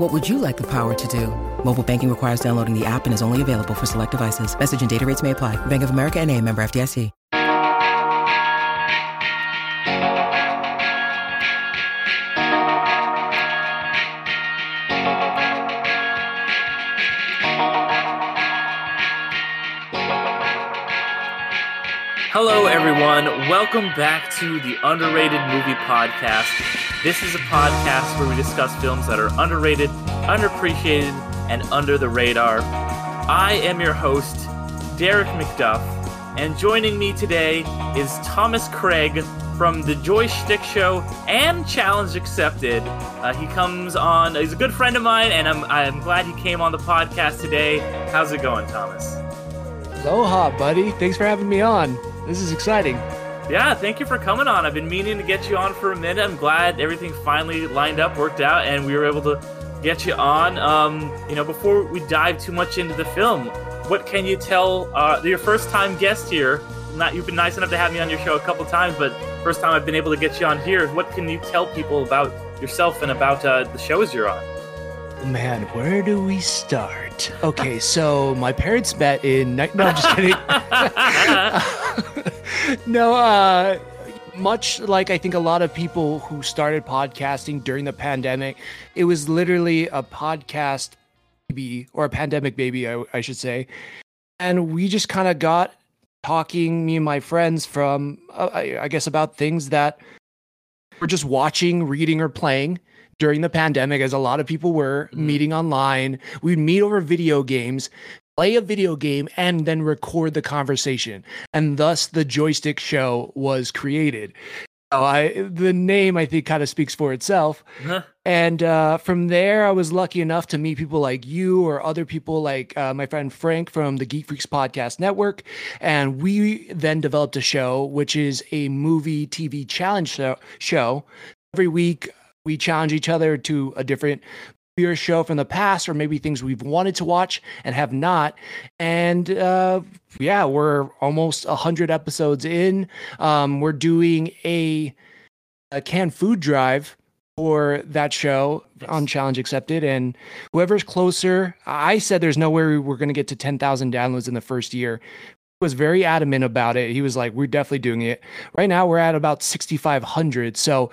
What would you like the power to do? Mobile banking requires downloading the app and is only available for select devices. Message and data rates may apply. Bank of America and a member FDIC. Hello, everyone. Welcome back to the Underrated Movie Podcast. This is a podcast where we discuss films that are underrated, underappreciated, and under the radar. I am your host, Derick McDuff, and joining me today is Thomas Craig from the Joy Joystick Show and Challenge Accepted. Uh, he comes on, he's a good friend of mine, and I'm, I'm glad he came on the podcast today. How's it going, Thomas? Aloha, buddy. Thanks for having me on. This is exciting. Yeah, thank you for coming on. I've been meaning to get you on for a minute. I'm glad everything finally lined up, worked out, and we were able to get you on. Um, you know, before we dive too much into the film, what can you tell uh, your first time guest here? Not you've been nice enough to have me on your show a couple times, but first time I've been able to get you on here. What can you tell people about yourself and about uh, the shows you're on? Man, where do we start? Okay, so my parents met in. No, I'm just kidding. no, uh, much like I think a lot of people who started podcasting during the pandemic, it was literally a podcast baby or a pandemic baby, I, I should say. And we just kind of got talking, me and my friends, from, uh, I, I guess, about things that we're just watching, reading, or playing during the pandemic, as a lot of people were Mm-hmm. meeting online. We'd meet over video games, play a video game, and then record the conversation. And thus the Joy Schtick show was created. So I, the name I think kind of speaks for itself. Huh? And uh, from there, I was lucky enough to meet people like you or other people like uh, my friend Frank from the Geek Freaks Podcast Network. And we then developed a show, which is a movie TV challenge show. show. Every week, we challenge each other to a different or show from the past, or maybe things we've wanted to watch and have not. And uh, yeah, we're almost 100 episodes in. Um, we're doing a, a canned food drive for that show on Challenge Accepted. And whoever's closer, I said there's no way we're going to get to 10,000 downloads in the first year. He was very adamant about it. He was like, we're definitely doing it. Right now, we're at about 6,500. So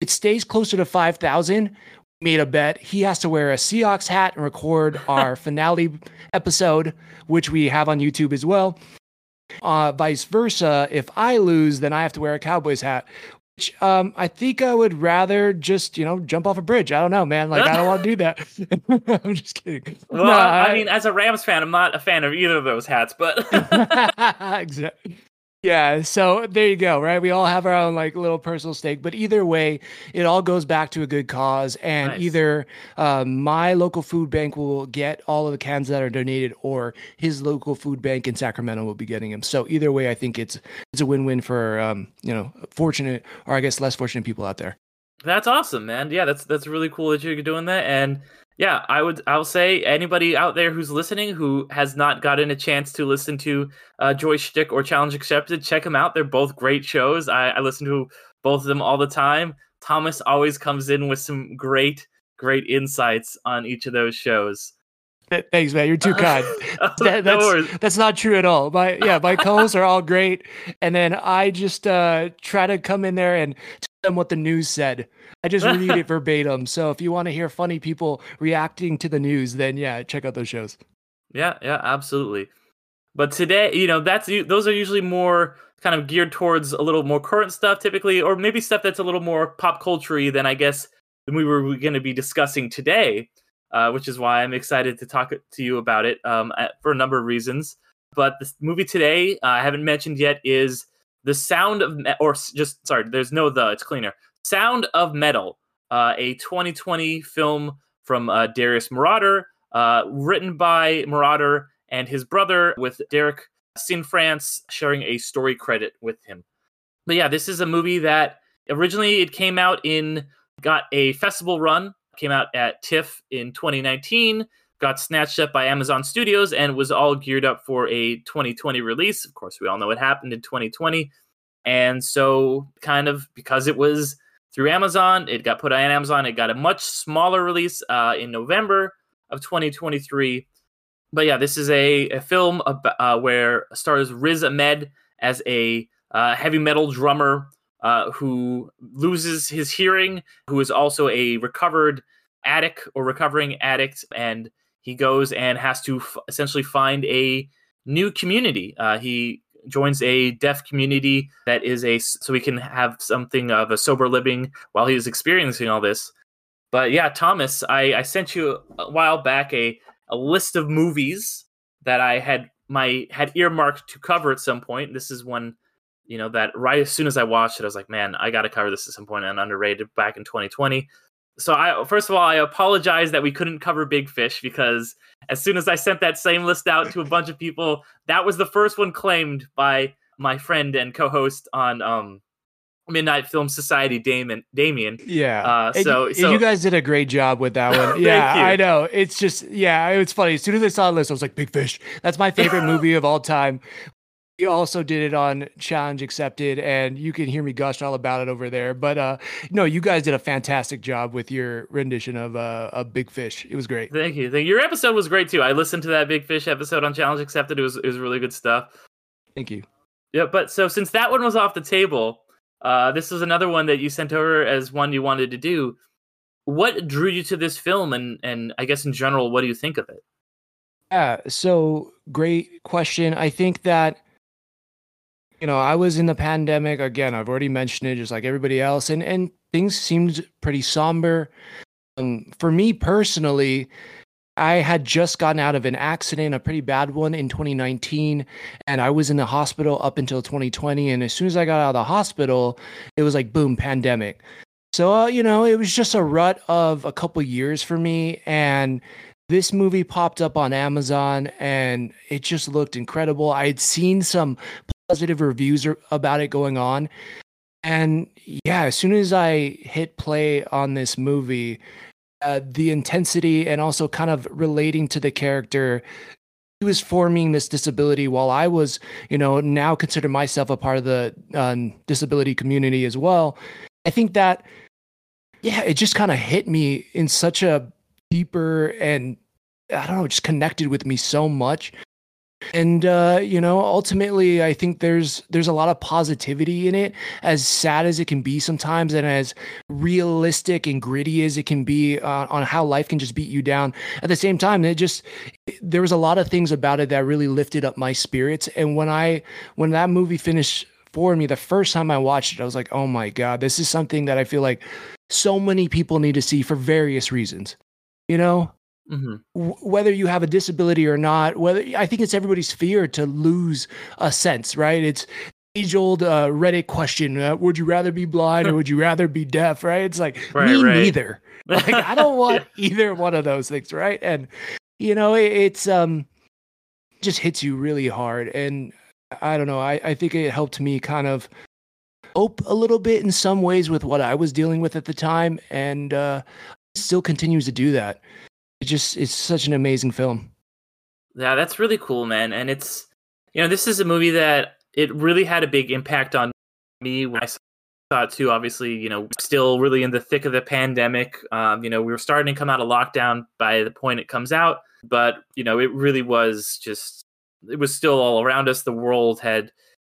it stays closer to 5,000. Made a bet. He has to wear a Seahawks hat and record our finale episode, which we have on YouTube as well. Uh, vice versa, if I lose, then I have to wear a Cowboys hat. Which um, I think I would rather just, you know, jump off a bridge. I don't know, man. Like, I don't want to do that. I'm just kidding. Well, No, I, I mean, as a Rams fan, I'm not a fan of either of those hats, but exactly. Yeah, so there you go, right? We all have our own like little personal stake, but either way, it all goes back to a good cause. And Nice. either um, my local food bank will get all of the cans that are donated, or his local food bank in Sacramento will be getting them. So either way, I think it's it's a win-win for um, you know fortunate or I guess less fortunate people out there. That's awesome, man. Yeah, that's that's really cool that you're doing that. And yeah, I would I'll say anybody out there who's listening who has not gotten a chance to listen to uh, Joy Schtick or Challenge Accepted, check them out. They're both great shows. I, I listen to both of them all the time. Thomas always comes in with some great, great insights on each of those shows. Thanks, man. You're too kind. That- that's that's not true at all. My yeah, my co-hosts are all great, and then I just uh, try to come in there and tell them what the news said. I just read it verbatim. So if you want to hear funny people reacting to the news, then yeah, check out those shows. Yeah, yeah, absolutely. But today, you know, that's those are usually more kind of geared towards a little more current stuff typically, or maybe stuff that's a little more pop culture than I guess than we were going to be discussing today. Uh, which is why I'm excited to talk to you about it um, for a number of reasons. But the movie today uh, I haven't mentioned yet is the Sound of Me- or just sorry, there's no the, it's cleaner. Sound of Metal, uh, a 2020 film from uh, Darius Marder, uh, written by Marauder and his brother, with Derek Cianfrance sharing a story credit with him. But yeah, this is a movie that originally it came out in got a festival run, came out at TIFF in 2019, got snatched up by Amazon Studios, and was all geared up for a 2020 release. Of course, we all know what happened in 2020. And so, kind of because it was through Amazon, it got put on Amazon. It got a much smaller release uh, in November of 2023 but yeah, this is a, a film uh, where stars Riz Ahmed as a uh, heavy metal drummer uh, who loses his hearing, who is also a recovered addict or recovering addict, and he goes and has to f- essentially find a new community. Uh, he joins a deaf community that is a so he can have something of a sober living while he's experiencing all this. But yeah, Thomas, I, I sent you a while back a a list of movies that I had my had earmarked to cover at some point. This is one, you know, that right as soon as I watched it, I was like, man, I got to cover this at some point. point and underrated back in 2020. So I first of all, I apologize that we couldn't cover Big Fish because as soon as I sent that same list out to a bunch of people, that was the first one claimed by my friend and co-host on um Midnight Film Society, Damon, Damien. Yeah. Uh, so, you, so you guys did a great job with that one. yeah, I know. It's just, yeah, it's funny. As soon as I saw the list, I was like, Big Fish. That's my favorite movie of all time. You also did it on Challenge Accepted, and you can hear me gush all about it over there. But uh, no, you guys did a fantastic job with your rendition of uh, a Big Fish. It was great. Thank you. Thank you. Your episode was great too. I listened to that Big Fish episode on Challenge Accepted. It was it was really good stuff. Thank you. Yeah, but so since that one was off the table, uh, this is another one that you sent over as one you wanted to do. What drew you to this film, and and I guess in general, what do you think of it? Yeah, so great question. I think that you know I was in the pandemic again. I've already mentioned it, just like everybody else, and and things seemed pretty somber. Um, for me personally, I had just gotten out of an accident, a pretty bad one in 2019, and I was in the hospital up until 2020. And as soon as I got out of the hospital, it was like boom, pandemic. So uh, you know, it was just a rut of a couple years for me, and this movie popped up on Amazon, and it just looked incredible. I had seen some positive reviews about it going on, and yeah, as soon as I hit play on this movie, uh, the intensity and also kind of relating to the character he was forming this disability while I was, you know, now consider myself a part of the um, disability community as well. I think that, yeah, it just kind of hit me in such a deeper and I don't know, just connected with me so much and uh, you know ultimately i think there's there's a lot of positivity in it as sad as it can be sometimes and as realistic and gritty as it can be uh, on how life can just beat you down. At the same time it just there was a lot of things about it that really lifted up my spirits. And when i when that movie finished for me the first time i watched it i was like oh my god this is something that i feel like so many people need to see for various reasons. You know Mm-hmm. W- whether you have a disability or not, whether I think it's everybody's fear to lose a sense, right? It's age old uh, Reddit question: uh, Would you rather be blind or would you rather be deaf? Right? It's like right, me right. neither. Like I don't want yeah. either one of those things, right? And you know, it, it's um just hits you really hard, and I don't know. I I think it helped me kind of cope a little bit in some ways with what I was dealing with at the time, and uh, still continues to do that it just it's such an amazing film. Yeah, that's really cool, man. And it's you know, this is a movie that it really had a big impact on me when I saw it too. Obviously, you know, still really in the thick of the pandemic. Um, you know, we were starting to come out of lockdown by the point it comes out, but you know, it really was just it was still all around us. The world had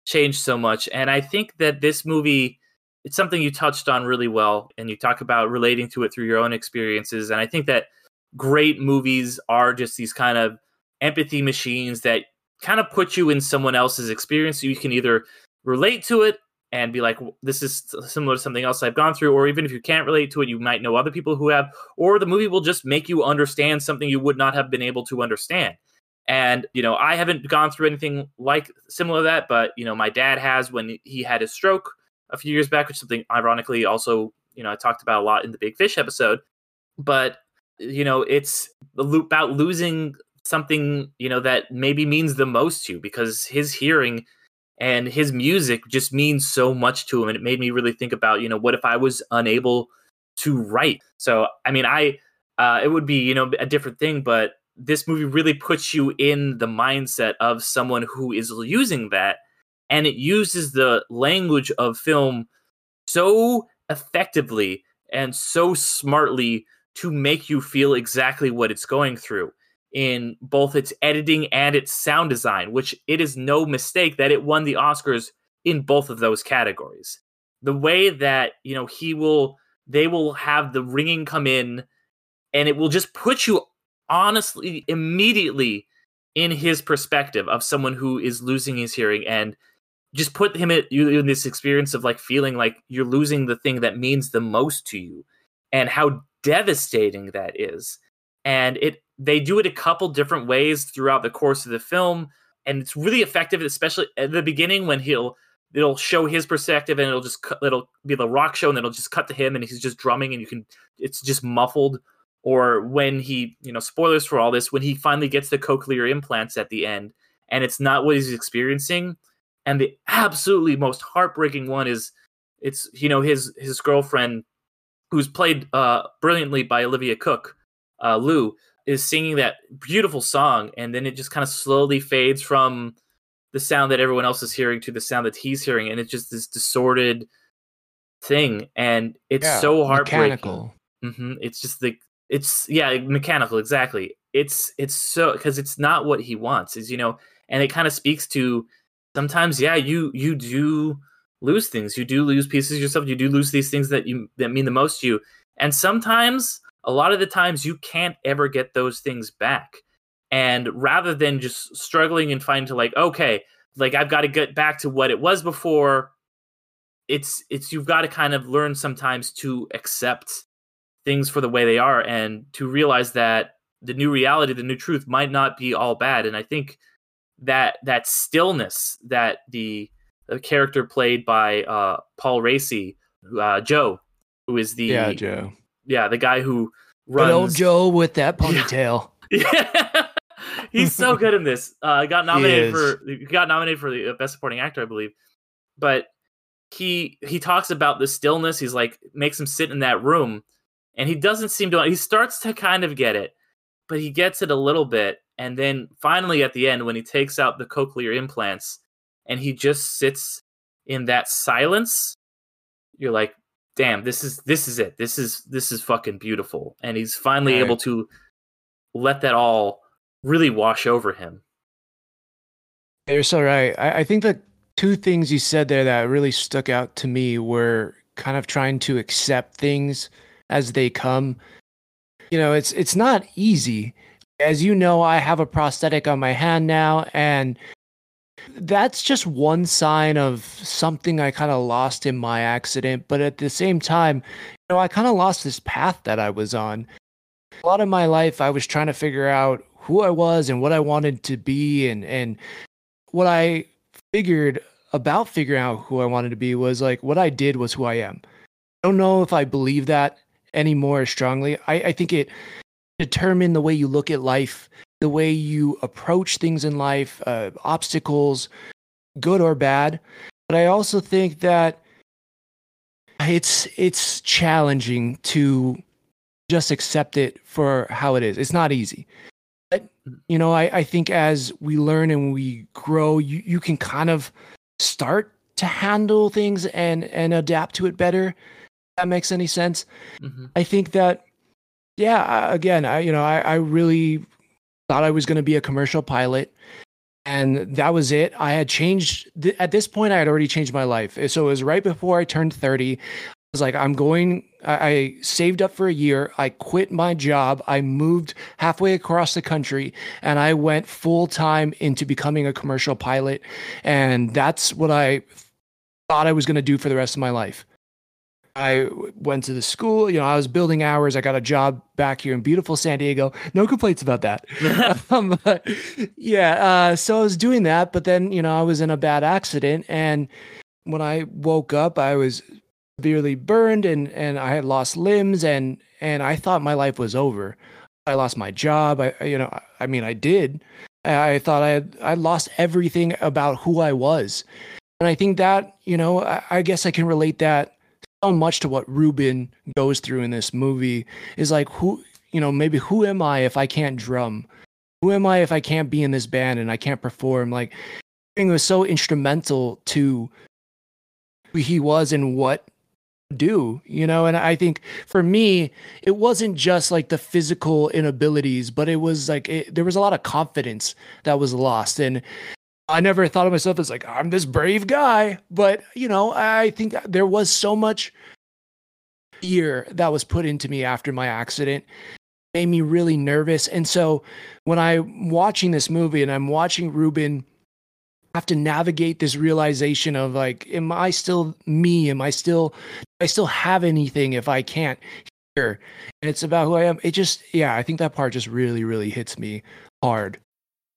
changed so much, and I think that this movie it's something you touched on really well, and you talk about relating to it through your own experiences, and I think that great movies are just these kind of empathy machines that kind of put you in someone else's experience. So you can either relate to it and be like, this is similar to something else I've gone through. Or even if you can't relate to it, you might know other people who have. Or the movie will just make you understand something you would not have been able to understand. And, you know, I haven't gone through anything like similar to that, but, you know, my dad has when he had his stroke a few years back, which something ironically also, you know, I talked about a lot in the Big Fish episode. But, you know, it's about losing something, you know, that maybe means the most to you because his hearing and his music just means so much to him and it made me really think about you know what if i was unable to write? So i mean i uh, it would be you know a different thing but this movie really puts you in the mindset of someone who is using that and it uses the language of film so effectively and so smartly to make you feel exactly what it's going through in both its editing and its sound design, which it is no mistake that it won the Oscars in both of those categories. The way that, you know, he will, they will have the ringing come in and it will just put you honestly immediately in his perspective of someone who is losing his hearing and just put him in, in this experience of like feeling like you're losing the thing that means the most to you and how devastating that is. And it they do it a couple different ways throughout the course of the film and it's really effective especially at the beginning when he'll it'll show his perspective and it'll just it'll be the rock show and then it'll just cut to him and he's just drumming and you can it's just muffled. Or when he you know spoilers for all this when he finally gets the cochlear implants at the end and it's not what he's experiencing. And the absolutely most heartbreaking one is it's you know his his girlfriend who's played uh brilliantly by Olivia Cooke, uh, Lou is singing that beautiful song, and then it just kind of slowly fades from the sound that everyone else is hearing to the sound that he's hearing, and it's just this distorted thing, and it's yeah, so heartbreaking. Mm-hmm. It's just the it's yeah mechanical exactly. It's it's so because it's not what he wants, is you know, and it kind of speaks to sometimes yeah you you do lose things, you do lose pieces of yourself, you do lose these things that you that mean the most to you, and sometimes a lot of the times you can't ever get those things back. And rather than just struggling and finding to like, okay, like I've got to get back to what it was before, it's it's you've got to kind of learn sometimes to accept things for the way they are and to realize that the new reality, the new truth might not be all bad. And I think that that stillness that the, the character played by uh, Paul Raci, uh, Joe, who is the yeah Joe yeah, the guy who runs. Good old Joe with that ponytail. Yeah. He's so good in this. Uh, got nominated for got nominated for the best supporting actor, I believe. But he he talks about the stillness. He's like makes him sit in that room, and he doesn't seem to. He starts to kind of get it, but he gets it a little bit, and then finally at the end, when he takes out the cochlear implants, and he just sits in that silence, you're like, damn, this is this is it. This is this is fucking beautiful. And he's finally right. able to let that all really wash over him. You're so right. I, I think the two things you said there that really stuck out to me were kind of trying to accept things as they come. You know, it's it's not easy. As you know, I have a prosthetic on my hand now, and that's just one sign of something I kind of lost in my accident. But at the same time, you know, I kind of lost this path that I was on. A lot of my life, I was trying to figure out who I was and what I wanted to be. And, and what I figured about figuring out who I wanted to be was like what I did was who I am. I don't know if I believe that anymore strongly. I, I think it determined the way you look at life the way you approach things in life, uh, obstacles, good or bad. But I also think that it's it's challenging to just accept it for how it is. It's not easy. But you know, I, I think as we learn and we grow, you, you can kind of start to handle things and and adapt to it better. that makes any sense. Mm-hmm. I think that yeah, again, I you know, I, I really thought I was going to be a commercial pilot. And that was it. I had changed th- at this point. I had already changed my life. So it was right before I turned 30. I was like, I'm going, I, I saved up for a year. I quit my job. I moved halfway across the country and I went full time into becoming a commercial pilot. And that's what I thought I was going to do for the rest of my life. I went to the school, you know, I was building hours. I got a job back here in beautiful San Diego. No complaints about that. um, yeah, uh, so I was doing that, but then, you know, I was in a bad accident. And when I woke up, I was severely burned and, and I had lost limbs and, and I thought my life was over. I lost my job. I, you know, I mean, I did. I thought I had, I lost everything about who I was. And I think that, you know, I, I guess I can relate that so much to what Ruben goes through in this movie is like who you know maybe who am I if I can't drum? Who am I if I can't be in this band and I can't perform? Like it was so instrumental to who he was and what do you know and i think for me it wasn't just like the physical inabilities but it was like it, there was a lot of confidence that was lost and I never thought of myself as like I'm this brave guy, but you know, I think there was so much fear that was put into me after my accident made me really nervous. And so when I'm watching this movie and I'm watching Ruben have to navigate this realization of like, am I still me? Am I still, I still have anything if I can't hear? And it's about who I am. It just, yeah, I think that part just really, really hits me hard.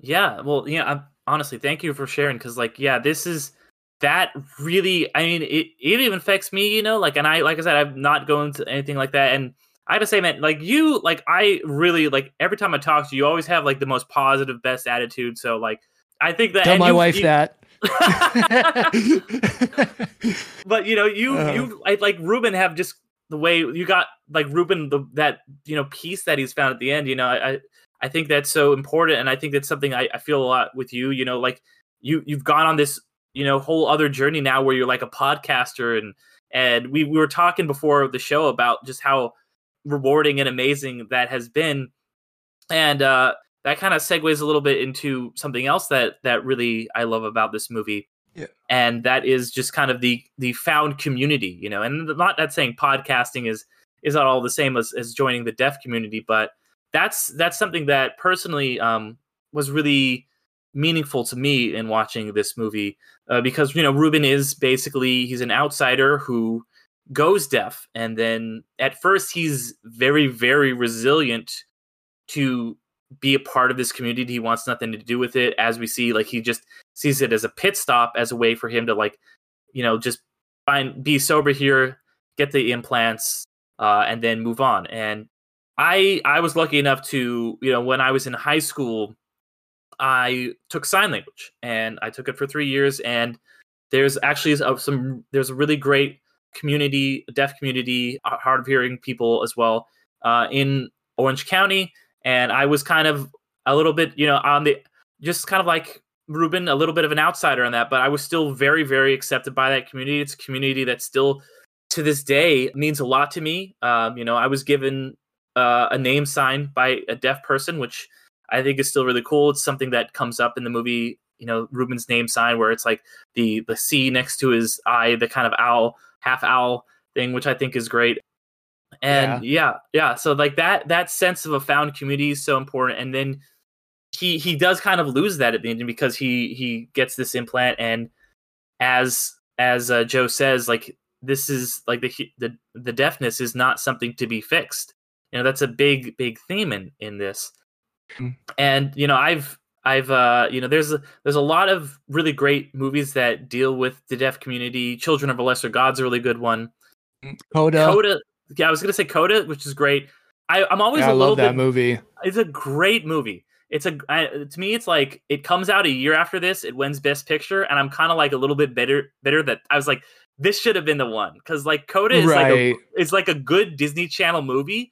Yeah, well, yeah. I'm, honestly, thank you for sharing because, like, yeah, this is that really. I mean, it it even affects me, you know. Like, and I, like I said, I'm not going to anything like that. And I gotta say, man, like you, like I really like every time I talk to you, you always have like the most positive, best attitude. So, like, I think that tell my you, wife you, that. but you know, you uh, you I, like Ruben have just the way you got like Ruben the that you know piece that he's found at the end. You know, I, I I think that's so important, and I think that's something I, I feel a lot with you. You know, like you you've gone on this you know whole other journey now where you're like a podcaster, and and we we were talking before the show about just how rewarding and amazing that has been, and uh, that kind of segues a little bit into something else that that really I love about this movie. Yeah. And that is just kind of the the found community, you know, and not that saying podcasting is is not all the same as, as joining the deaf community, but that's that's something that personally um, was really meaningful to me in watching this movie uh, because you know Ruben is basically he's an outsider who goes deaf and then at first he's very very resilient to be a part of this community. He wants nothing to do with it. As we see like he just sees it as a pit stop as a way for him to like you know just find be sober here get the implants uh, and then move on. And I I was lucky enough to you know when I was in high school, I took sign language and I took it for three years. And there's actually some there's a really great community, deaf community, hard of hearing people as well uh, in Orange County. And I was kind of a little bit you know on the just kind of like Ruben, a little bit of an outsider on that, but I was still very very accepted by that community. It's a community that still to this day means a lot to me. Um, you know, I was given uh, a name sign by a deaf person, which I think is still really cool. It's something that comes up in the movie, you know, Ruben's name sign, where it's like the the C next to his eye, the kind of owl, half owl thing, which I think is great. And yeah. yeah, yeah. So like that that sense of a found community is so important. And then he he does kind of lose that at the end because he he gets this implant and as as uh, Joe says, like this is like the the the deafness is not something to be fixed you know that's a big big theme in in this. Mm. and you know i've i've uh you know there's a there's a lot of really great movies that deal with the deaf community. Children of a lesser god's a really good one. Mm, coda. Coda yeah i was gonna say coda which is great. I, i'm always yeah, a little love that bit, movie. It's a great movie. It's a I, to me it's like it comes out a year after this it wins best picture and i'm kind of like a little bit bitter bitter that i was like this should have been the one. Because like coda is right. like a, it's like a good disney channel movie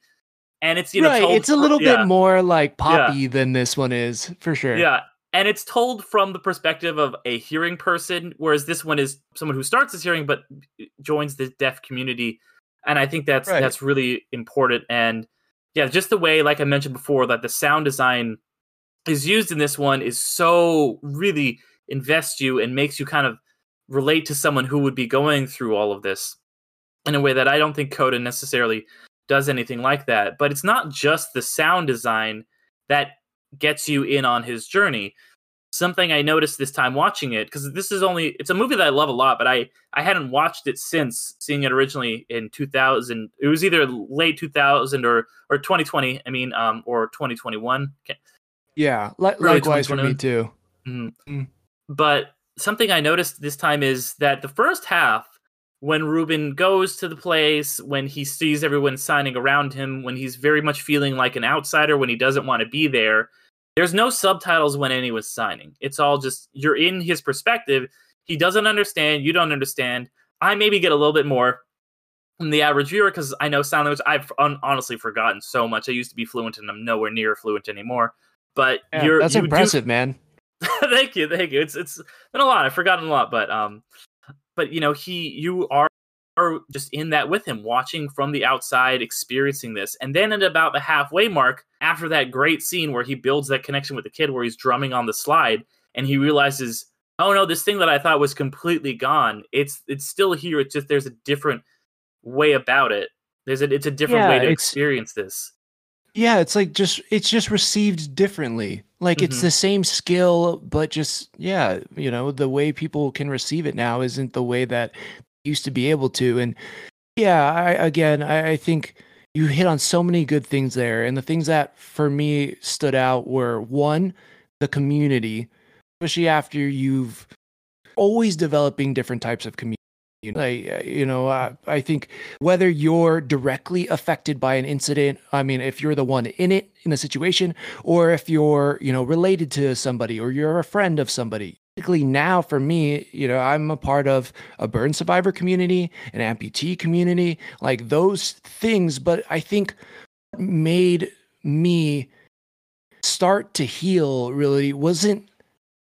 and it's you know right. it's a little yeah. bit more like poppy yeah. than this one is for sure. Yeah, and it's told from the perspective of a hearing person whereas this one is someone who starts as hearing but uh, joins the deaf community and i think that's Right. that's really important and yeah just the way like i mentioned before that the sound design is used in this one is so really invests you and makes you kind of relate to someone who would be going through all of this in a way that i don't think coda necessarily does anything like that but it's not just the sound design that gets you in on his journey something i noticed this time watching it because this is only it's a movie that i love a lot but i i hadn't watched it since seeing it originally in 2000 it was either late 2000 or or 2020 i mean um or 2021 Okay. Yeah, li- likewise for me 2021. too. Mhm. Mm. But something I noticed this time is that the first half, when Ruben goes to the place, when he sees everyone signing around him, when he's very much feeling like an outsider, when he doesn't want to be there, there's no subtitles when anyone's signing. It's all just you're in his perspective. He doesn't understand. You don't understand. I maybe get a little bit more than the average viewer because I know sign language. I've un- honestly forgotten so much. I used to be fluent, and I'm nowhere near fluent anymore. But Yeah, you're that's you do- impressive, man. thank you, thank you. It's it's been a lot. I've forgotten a lot, but um, but you know, he you are are just in that with him, watching from the outside, experiencing this, and then at about the halfway mark, after that great scene where he builds that connection with the kid, where he's drumming on the slide, and he realizes, oh no, this thing that I thought was completely gone, it's it's still here. It's just there's a different way about it. There's a it's a different way to experience this. Yeah, it's like just it's just received differently. Like it's Mhm. the same skill, but just yeah, you know, the way people can receive it now isn't the way that used to be able to. And yeah, I again I, I think you hit on so many good things there. And the things that for me stood out were one, the community, especially after you've always developing different types of community. Like, uh, you know, uh, I think whether you're directly affected by an incident, I mean, if you're the one in it, in the situation, or if you're, you know, related to somebody or you're a friend of somebody. Particularly now for me, you know, I'm a part of a burn survivor community, an amputee community, like those things. But I think made me start to heal really wasn't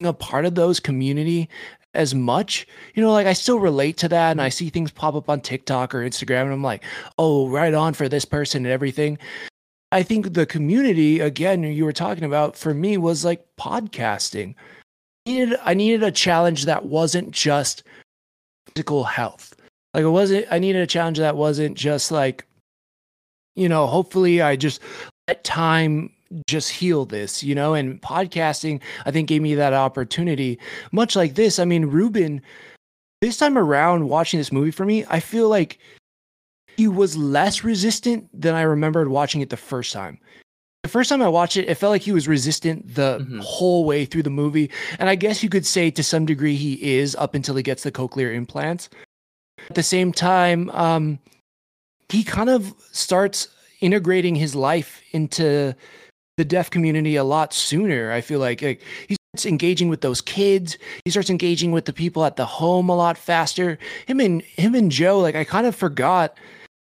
a part of those community as much. You know, like I still relate to that and I see things pop up on TikTok or Instagram and I'm like, oh, right on for this person and everything. I think the community, again, you were talking about for me was like podcasting. I needed, I needed a challenge that wasn't just physical health. Like it wasn't, I needed a challenge that wasn't just like, you know, hopefully I just let time just heal this, you know, and podcasting, I think gave me that opportunity. Much like this, I mean, Ruben, this time around watching this movie for me, I feel like he was less resistant than I remembered watching it the first time. The first time I watched it, it felt like he was resistant the Mhm. whole way through the movie. And I guess you could say to some degree he is up until he gets the cochlear implants. At the same time, um, he kind of starts integrating his life into the deaf community a lot sooner. I feel like, like he starts engaging with those kids. He starts engaging with the people at the home a lot faster. Him and him and Joe, like I kind of forgot,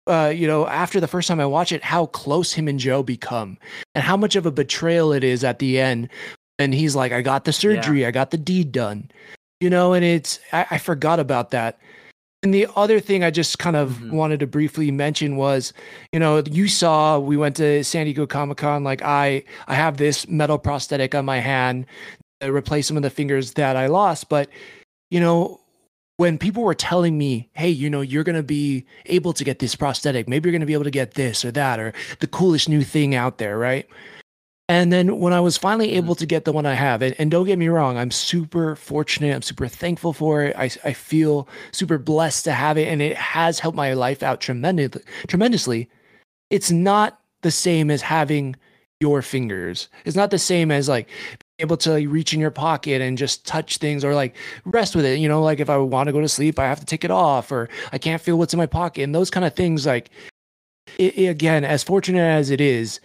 uh, you know, after the first time I watch it, how close him and Joe become, and how much of a betrayal it is at the end. And he's like, "I got the surgery. I got the deed done," you know, and it's I, I forgot about that. And the other thing I just kind of Mhm. wanted to briefly mention was, you know, you saw we went to San Diego Comic Con. Like I, I have this metal prosthetic on my hand to replace some of the fingers that I lost. But, you know, when people were telling me, hey, you know, you're going to be able to get this prosthetic, maybe you're going to be able to get this or that or the coolest new thing out there, right? And then when I was finally mm-hmm. able to get the one I have, and, and don't get me wrong, I'm super fortunate. I'm super thankful for it. I, I feel super blessed to have it, and it has helped my life out tremendously. tremendously. It's not the same as having your fingers. It's not the same as like being able to like, reach in your pocket and just touch things or like rest with it. You know, like if I want to go to sleep, I have to take it off, or I can't feel what's in my pocket, and those kind of things. Like, it, it- again, as fortunate as it is,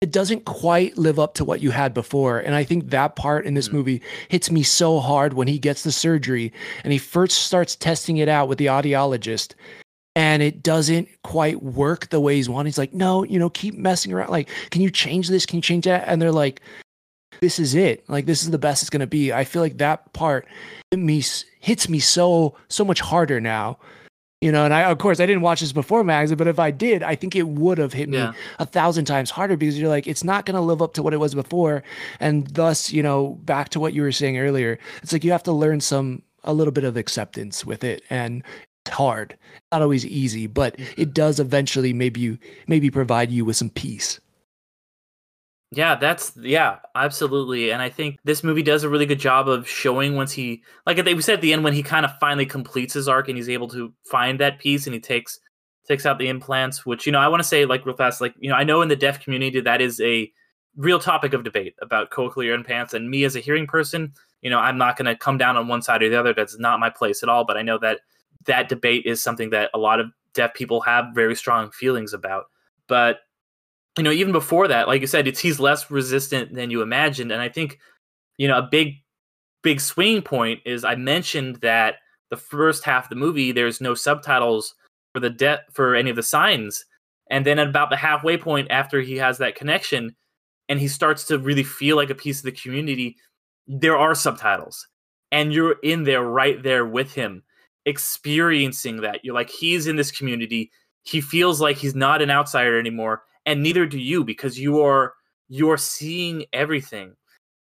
it doesn't quite live up to what you had before. And I think that part in this Mhm. movie hits me so hard when he gets the surgery and he first starts testing it out with the audiologist and it doesn't quite work the way he's wanting. He's like, no, you know, keep messing around. Like, can you change this? Can you change that? And they're like, this is it. Like this is the best it's gonna be. I feel like that part hit me hits me so so much harder now. You know, and I of course I didn't watch this before Mags, but if I did, I think it would have hit me Yeah. a thousand times harder because you're like, it's not gonna live up to what it was before. And thus, you know, back to what you were saying earlier, it's like you have to learn some a little bit of acceptance with it. And it's hard. Not always easy, but mm-hmm. it does eventually maybe you maybe provide you with some peace. Yeah, that's yeah, absolutely. And I think this movie does a really good job of showing once he like we said at the end when he kind of finally completes his arc and he's able to find that piece and he takes takes out the implants, which you know, I want to say like real fast, like, you know, I know in the deaf community that is a real topic of debate about cochlear implants and me as a hearing person, you know, I'm not going to come down on one side or the other. That's not my place at all, but I know that that debate is something that a lot of deaf people have very strong feelings about. But you know, even before that, like you said, it's he's less resistant than you imagined. And I think, you know, a big, big swing point is I mentioned that the first half of the movie there's no subtitles for the debt for any of the signs, and then at about the halfway point after he has that connection, and he starts to really feel like a piece of the community, there are subtitles, and you're in there right there with him, experiencing that. You're like he's in this community. He feels like he's not an outsider anymore and neither do you because you are you're seeing everything.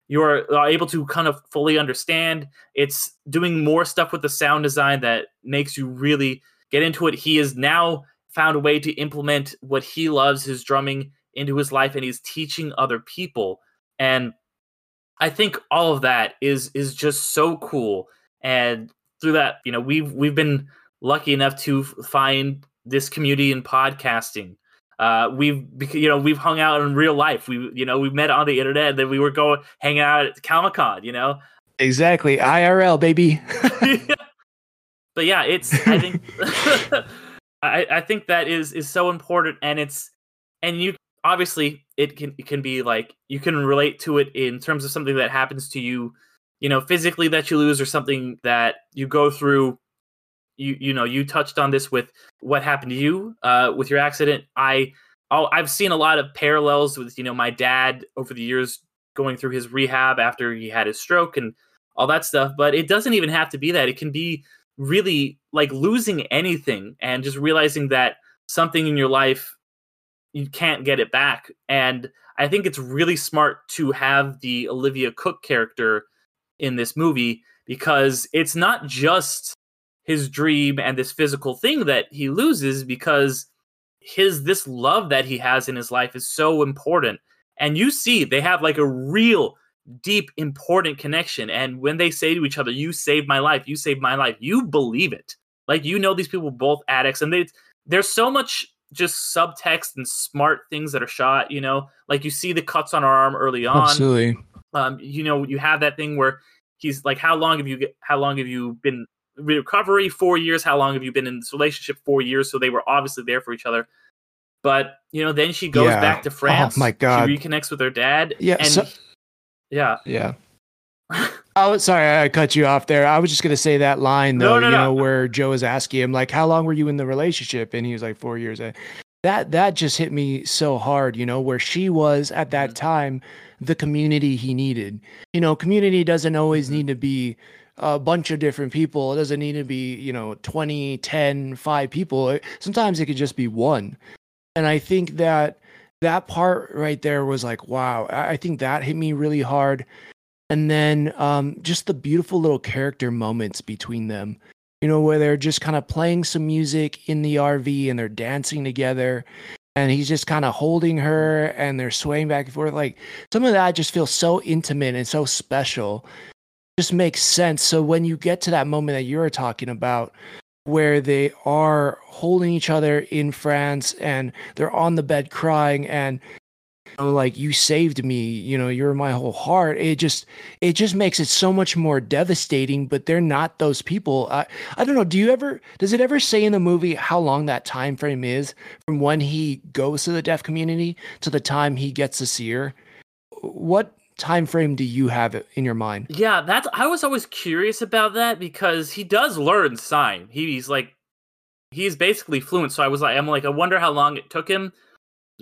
You're uh, able to kind of fully understand. It's doing more stuff with the sound design that makes you really get into it. He has now found a way to implement what he loves his drumming into his life and he's teaching other people. And i think all of that is is just so cool. And through that you know we've we've been lucky enough to find this community in podcasting uh, we've you know we've hung out in real life. We you know we met on the internet. And then we were going hanging out at Comic Con. You know, exactly IRL baby. but yeah, it's I think I, I think that is is so important, and it's and you obviously it can it can be like you can relate to it in terms of something that happens to you, you know, physically that you lose or something that you go through you you know you touched on this with what happened to you uh, with your accident. I i I've seen a lot of parallels with you know my dad over the years going through his rehab after he had his stroke and all that stuff. But it doesn't even have to be that. It can be really like losing anything and just realizing that something in your life you can't get it back. And I think it's really smart to have the Olivia Cooke character in this movie because it's not just his dream and this physical thing that he loses because his this love that he has in his life is so important. And you see they have like a real deep important connection. And when they say to each other you saved my life you saved my life you believe it. Like you know these people both addicts and they there's so much just subtext and smart things that are shot you know? Like you see the cuts on our arm early on. Absolutely. um you know you have that thing where he's like how long have you how long have you been recovery four years how long have you been in this relationship four years so they were obviously there for each other but you know then she goes Yeah. back to france Oh, my God. she reconnects with her dad Yeah, and so- yeah Yeah. Oh, sorry, I cut you off there. I was just gonna say that line though, no, you no. know, where Joe is asking him like, "How long were you in the relationship?" And he was like, four years." That that just hit me so hard, you know, where she was at that Mhm. time, the community he needed. You know, community doesn't always Mm-hmm. need to be a bunch of different people. It doesn't need to be, you know, 20, 10, 5 people. Sometimes it could just be one. And I think that that part right there was like, wow. I think that hit me really hard and then um, just the beautiful little character moments between them you know where they're just kind of playing some music in the rv and they're dancing together and he's just kind of holding her and they're swaying back and forth like some of that just feels so intimate and so special just makes sense. So when you get to that moment that you're talking about where they are holding each other in france and they're on the bed crying and you know, like you saved me you know you're my whole heart it just it just makes it so much more devastating but they're not those people. I i don't know do you ever does it ever say in the movie how long that time frame is from when he goes to the deaf community to the time he gets to see her what time frame do you have it in your mind yeah that's i was always curious about that because he does learn sign he's like he's basically fluent so i was like i'm like i wonder how long it took him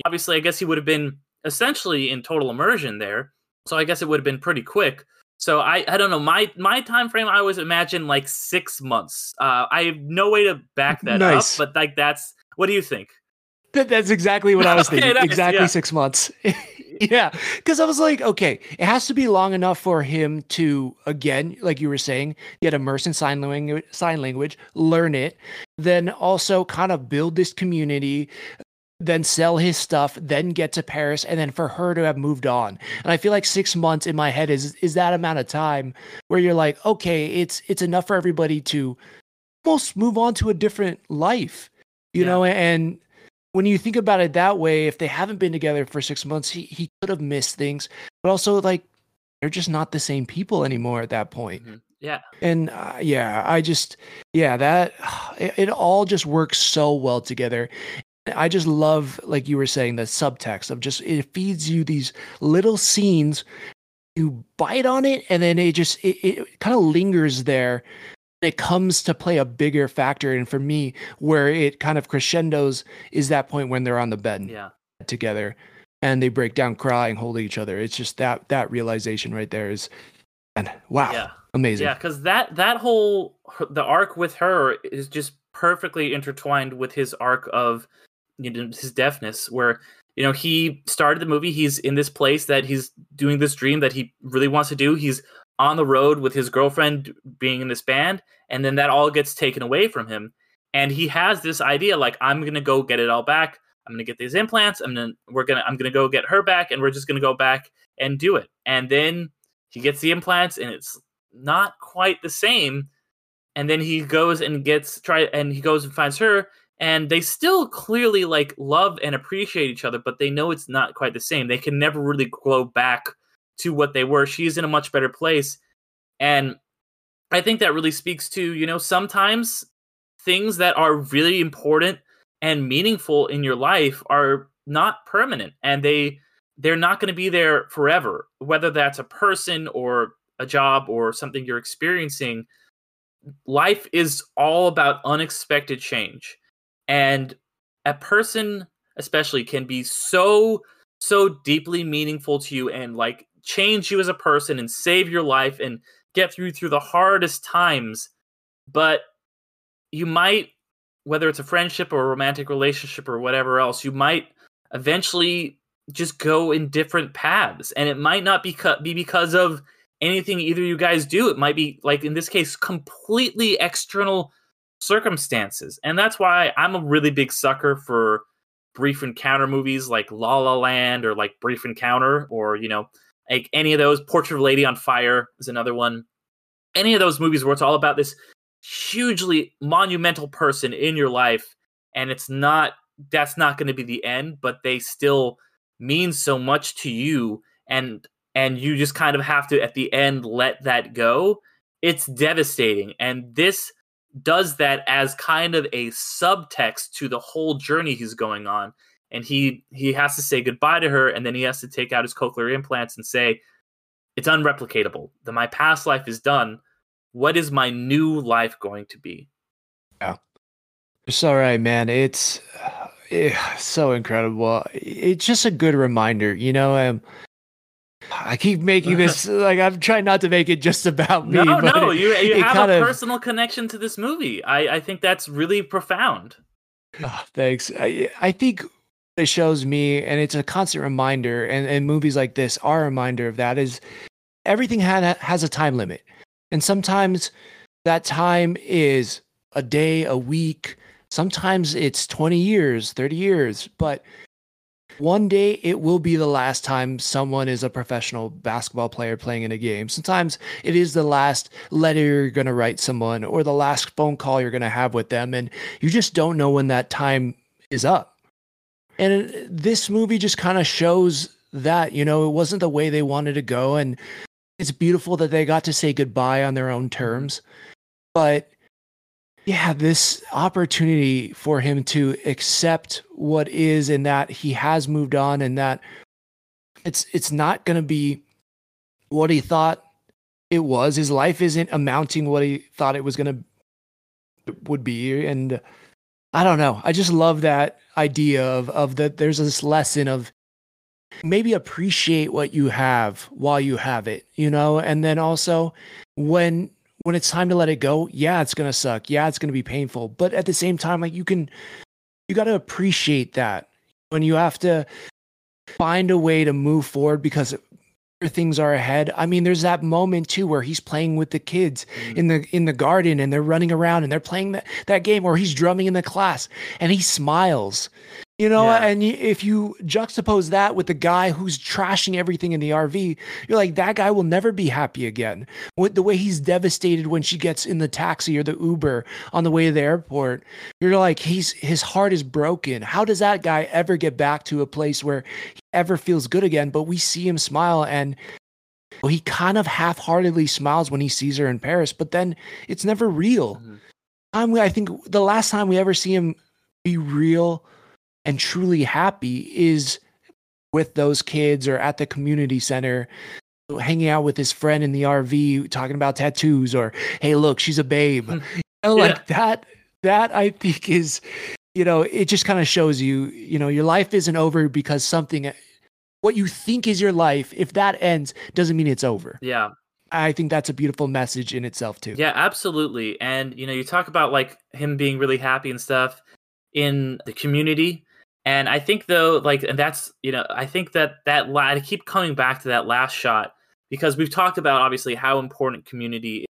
obviously i guess he would have been essentially in total immersion there So I guess it would have been pretty quick. So I, I don't know my my time frame. I always imagine like six months. Uh, I have no way to back that nice. up, but like that's what do you think? That, that's exactly what I was thinking. nice, exactly yeah. six months. yeah, because I was like, okay, it has to be long enough for him to, again, like you were saying, get immersed in sign language, sign language, learn it, then also kind of build this community, then sell his stuff, then get to Paris, and then for her to have moved on. And I feel like six months in my head is is that amount of time where you're like, okay, it's it's enough for everybody to almost move on to a different life, you yeah. know. And when you think about it that way, if they haven't been together for six months, he he could have missed things, but also like they're just not the same people anymore at that point. Mm-hmm. Yeah. And uh, yeah, I just, yeah, that it, it, all just works so well together. I just love, like you were saying, the subtext of just it feeds you these little scenes. You bite on it, and then it just it, it kind of lingers there. It comes to play a bigger factor, and for me, where it kind of crescendos is that point when they're on the bed yeah. together, and they break down crying, holding each other. It's just that that realization right there is, and wow, yeah. amazing. Yeah, because that that whole the arc with her is just perfectly intertwined with his arc of you know, his deafness, where you know he started the movie. He's in this place that he's doing this dream that he really wants to do. He's on the road with his girlfriend being in this band, and then that all gets taken away from him. And he has this idea like I'm gonna go get it all back. I'm gonna get these implants. I'm gonna we're gonna I'm gonna go get her back, and we're just gonna go back and do it. And then he gets the implants, and it's not quite the same. And then he goes and gets try and he goes and finds her, and they still clearly like love and appreciate each other but they know it's not quite the same they can never really grow back to what they were. She's in a much better place. And i think that really speaks to you know sometimes things that are really important and meaningful in your life are not permanent and they they're not going to be there forever. Whether that's a person or a job or something you're experiencing life is all about unexpected change. And a person especially can be so so deeply meaningful to you and like change you as a person and save your life and get through through the hardest times. But you might whether it's a friendship or a romantic relationship or whatever else you might eventually just go in different paths. And it might not be, be because of anything either you guys do. It might be like in this case completely external circumstances. And that's why I'm a really big sucker for brief encounter movies like La La Land or like Brief Encounter or, you know, like any of those. Portrait of a Lady on Fire is another one. Any of those movies where it's all about this hugely monumental person in your life and it's not that's not going to be the end but they still mean so much to you and and you just kind of have to at the end let that go it's devastating and this does that as kind of a subtext to the whole journey he's going on and he he has to say goodbye to her and then he has to take out his cochlear implants and say it's unreplicatable that my past life is done what is my new life going to be yeah it's all right man it's, it's eh, so incredible it's just a good reminder you know um, I keep making this like I'm trying not to make it just about me. No, no, it, you you have a of, personal connection to this movie. I I think that's really profound. Oh, thanks. I I think it shows me, and it's a constant reminder. And and movies like this are a reminder of that. Is everything had has a time limit, and sometimes that time is a day, a week. Sometimes it's 20 years, 30 years, but one day it will be the last time someone is a professional basketball player playing in a game. Sometimes it is the last letter you're going to write someone or the last phone call you're going to have with them. And you just don't know when that time is up. And this movie just kind of shows that, you know, it wasn't the way they wanted to go. And it's beautiful that they got to say goodbye on their own terms. But yeah, this opportunity for him to accept what is and that he has moved on and that it's it's not going to be what he thought it was. His life isn't amounting what he thought it was going to would be and I don't know. I just love that idea of of that there's this lesson of maybe appreciate what you have while you have it, you know? And then also when when it's time to let it go, yeah, it's going to suck. Yeah, it's going to be painful. But at the same time like you can you got to appreciate that when you have to find a way to move forward because things are ahead. I mean, there's that moment too where he's playing with the kids mm. in the in the garden and they're running around and they're playing that, that game where he's drumming in the class and he smiles. You know, yeah. and if you juxtapose that with the guy who's trashing everything in the RV, you're like, that guy will never be happy again. With the way he's devastated when she gets in the taxi or the Uber on the way to the airport, you're like, he's his heart is broken. How does that guy ever get back to a place where he ever feels good again? But we see him smile and well, he kind of half-heartedly smiles when he sees her in Paris, but then it's never real. Mm-hmm. I think the last time we ever see him be real and truly happy is with those kids or at the community center hanging out with his friend in the RV talking about tattoos or hey look she's a babe hmm. you know, yeah. like that that I think is you know it just kind of shows you you know your life isn't over because something what you think is your life if that ends doesn't mean it's over yeah I think that's a beautiful message in itself too. Yeah, absolutely. And you know, you talk about like him being really happy and stuff in the community. And I think though, like, and that's you know, I think that that la- I keep coming back to that last shot because we've talked about obviously how important community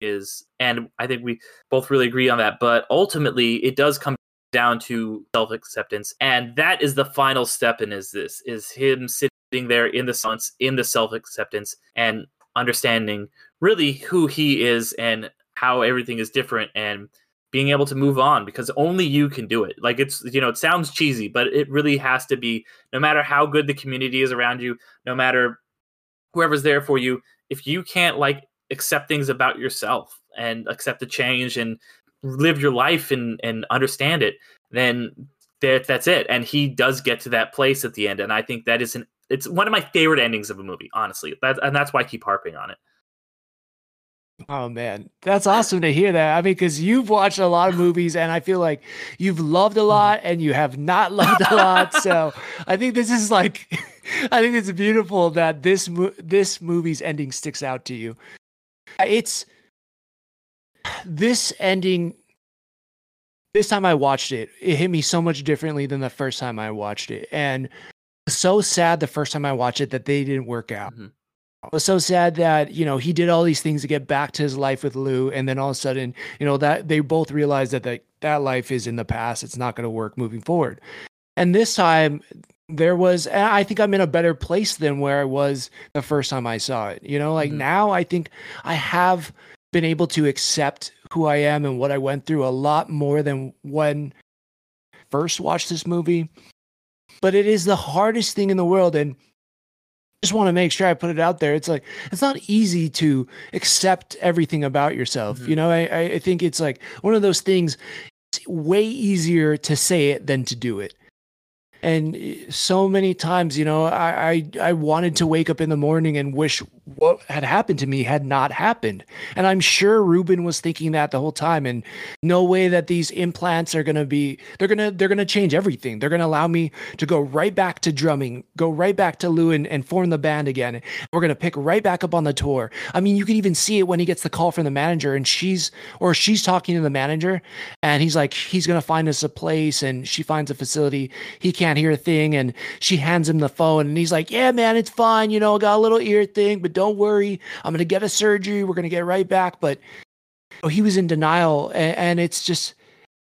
is, and I think we both really agree on that. But ultimately, it does come down to self acceptance, and that is the final step. In is this is him sitting there in the silence, in the self acceptance, and understanding really who he is and how everything is different and being able to move on because only you can do it. Like it's you know it sounds cheesy, but it really has to be no matter how good the community is around you, no matter whoever's there for you, if you can't like accept things about yourself and accept the change and live your life and and understand it, then that that's it. And he does get to that place at the end, and I think that is an it's one of my favorite endings of a movie, honestly. That, and that's why I keep harping on it. Oh man, that's awesome to hear that. I mean, because you've watched a lot of movies, and I feel like you've loved a mm-hmm. lot and you have not loved a lot. so I think this is like, I think it's beautiful that this this movie's ending sticks out to you. It's this ending. This time I watched it, it hit me so much differently than the first time I watched it, and so sad the first time I watched it that they didn't work out. Mm-hmm was so sad that you know he did all these things to get back to his life with Lou, and then all of a sudden, you know that they both realized that that, that life is in the past. It's not going to work moving forward. And this time, there was I think I'm in a better place than where I was the first time I saw it. You know, like mm-hmm. now I think I have been able to accept who I am and what I went through a lot more than when first watched this movie. But it is the hardest thing in the world and just want to make sure I put it out there. It's like it's not easy to accept everything about yourself. Mm-hmm. You know, I, I think it's like one of those things. It's way easier to say it than to do it and so many times you know I, I, I wanted to wake up in the morning and wish what had happened to me had not happened. And i'm sure ruben was thinking that the whole time. And no way that these implants are going to be they're going to they're to change everything. They're going to allow me to go right back to drumming go right back to lou and, and form the band again. We're going to pick right back up on the tour. I mean you can even see it when he gets the call from the manager and she's or she's talking to the manager and he's like he's going to find us a place and she finds a facility. He can't can't hear a thing. And she hands him the phone and he's like, Yeah, man, it's fine. You know, got a little ear thing, but don't worry. I'm going to get a surgery. We're going to get right back. But oh, he was in denial. And, and it's just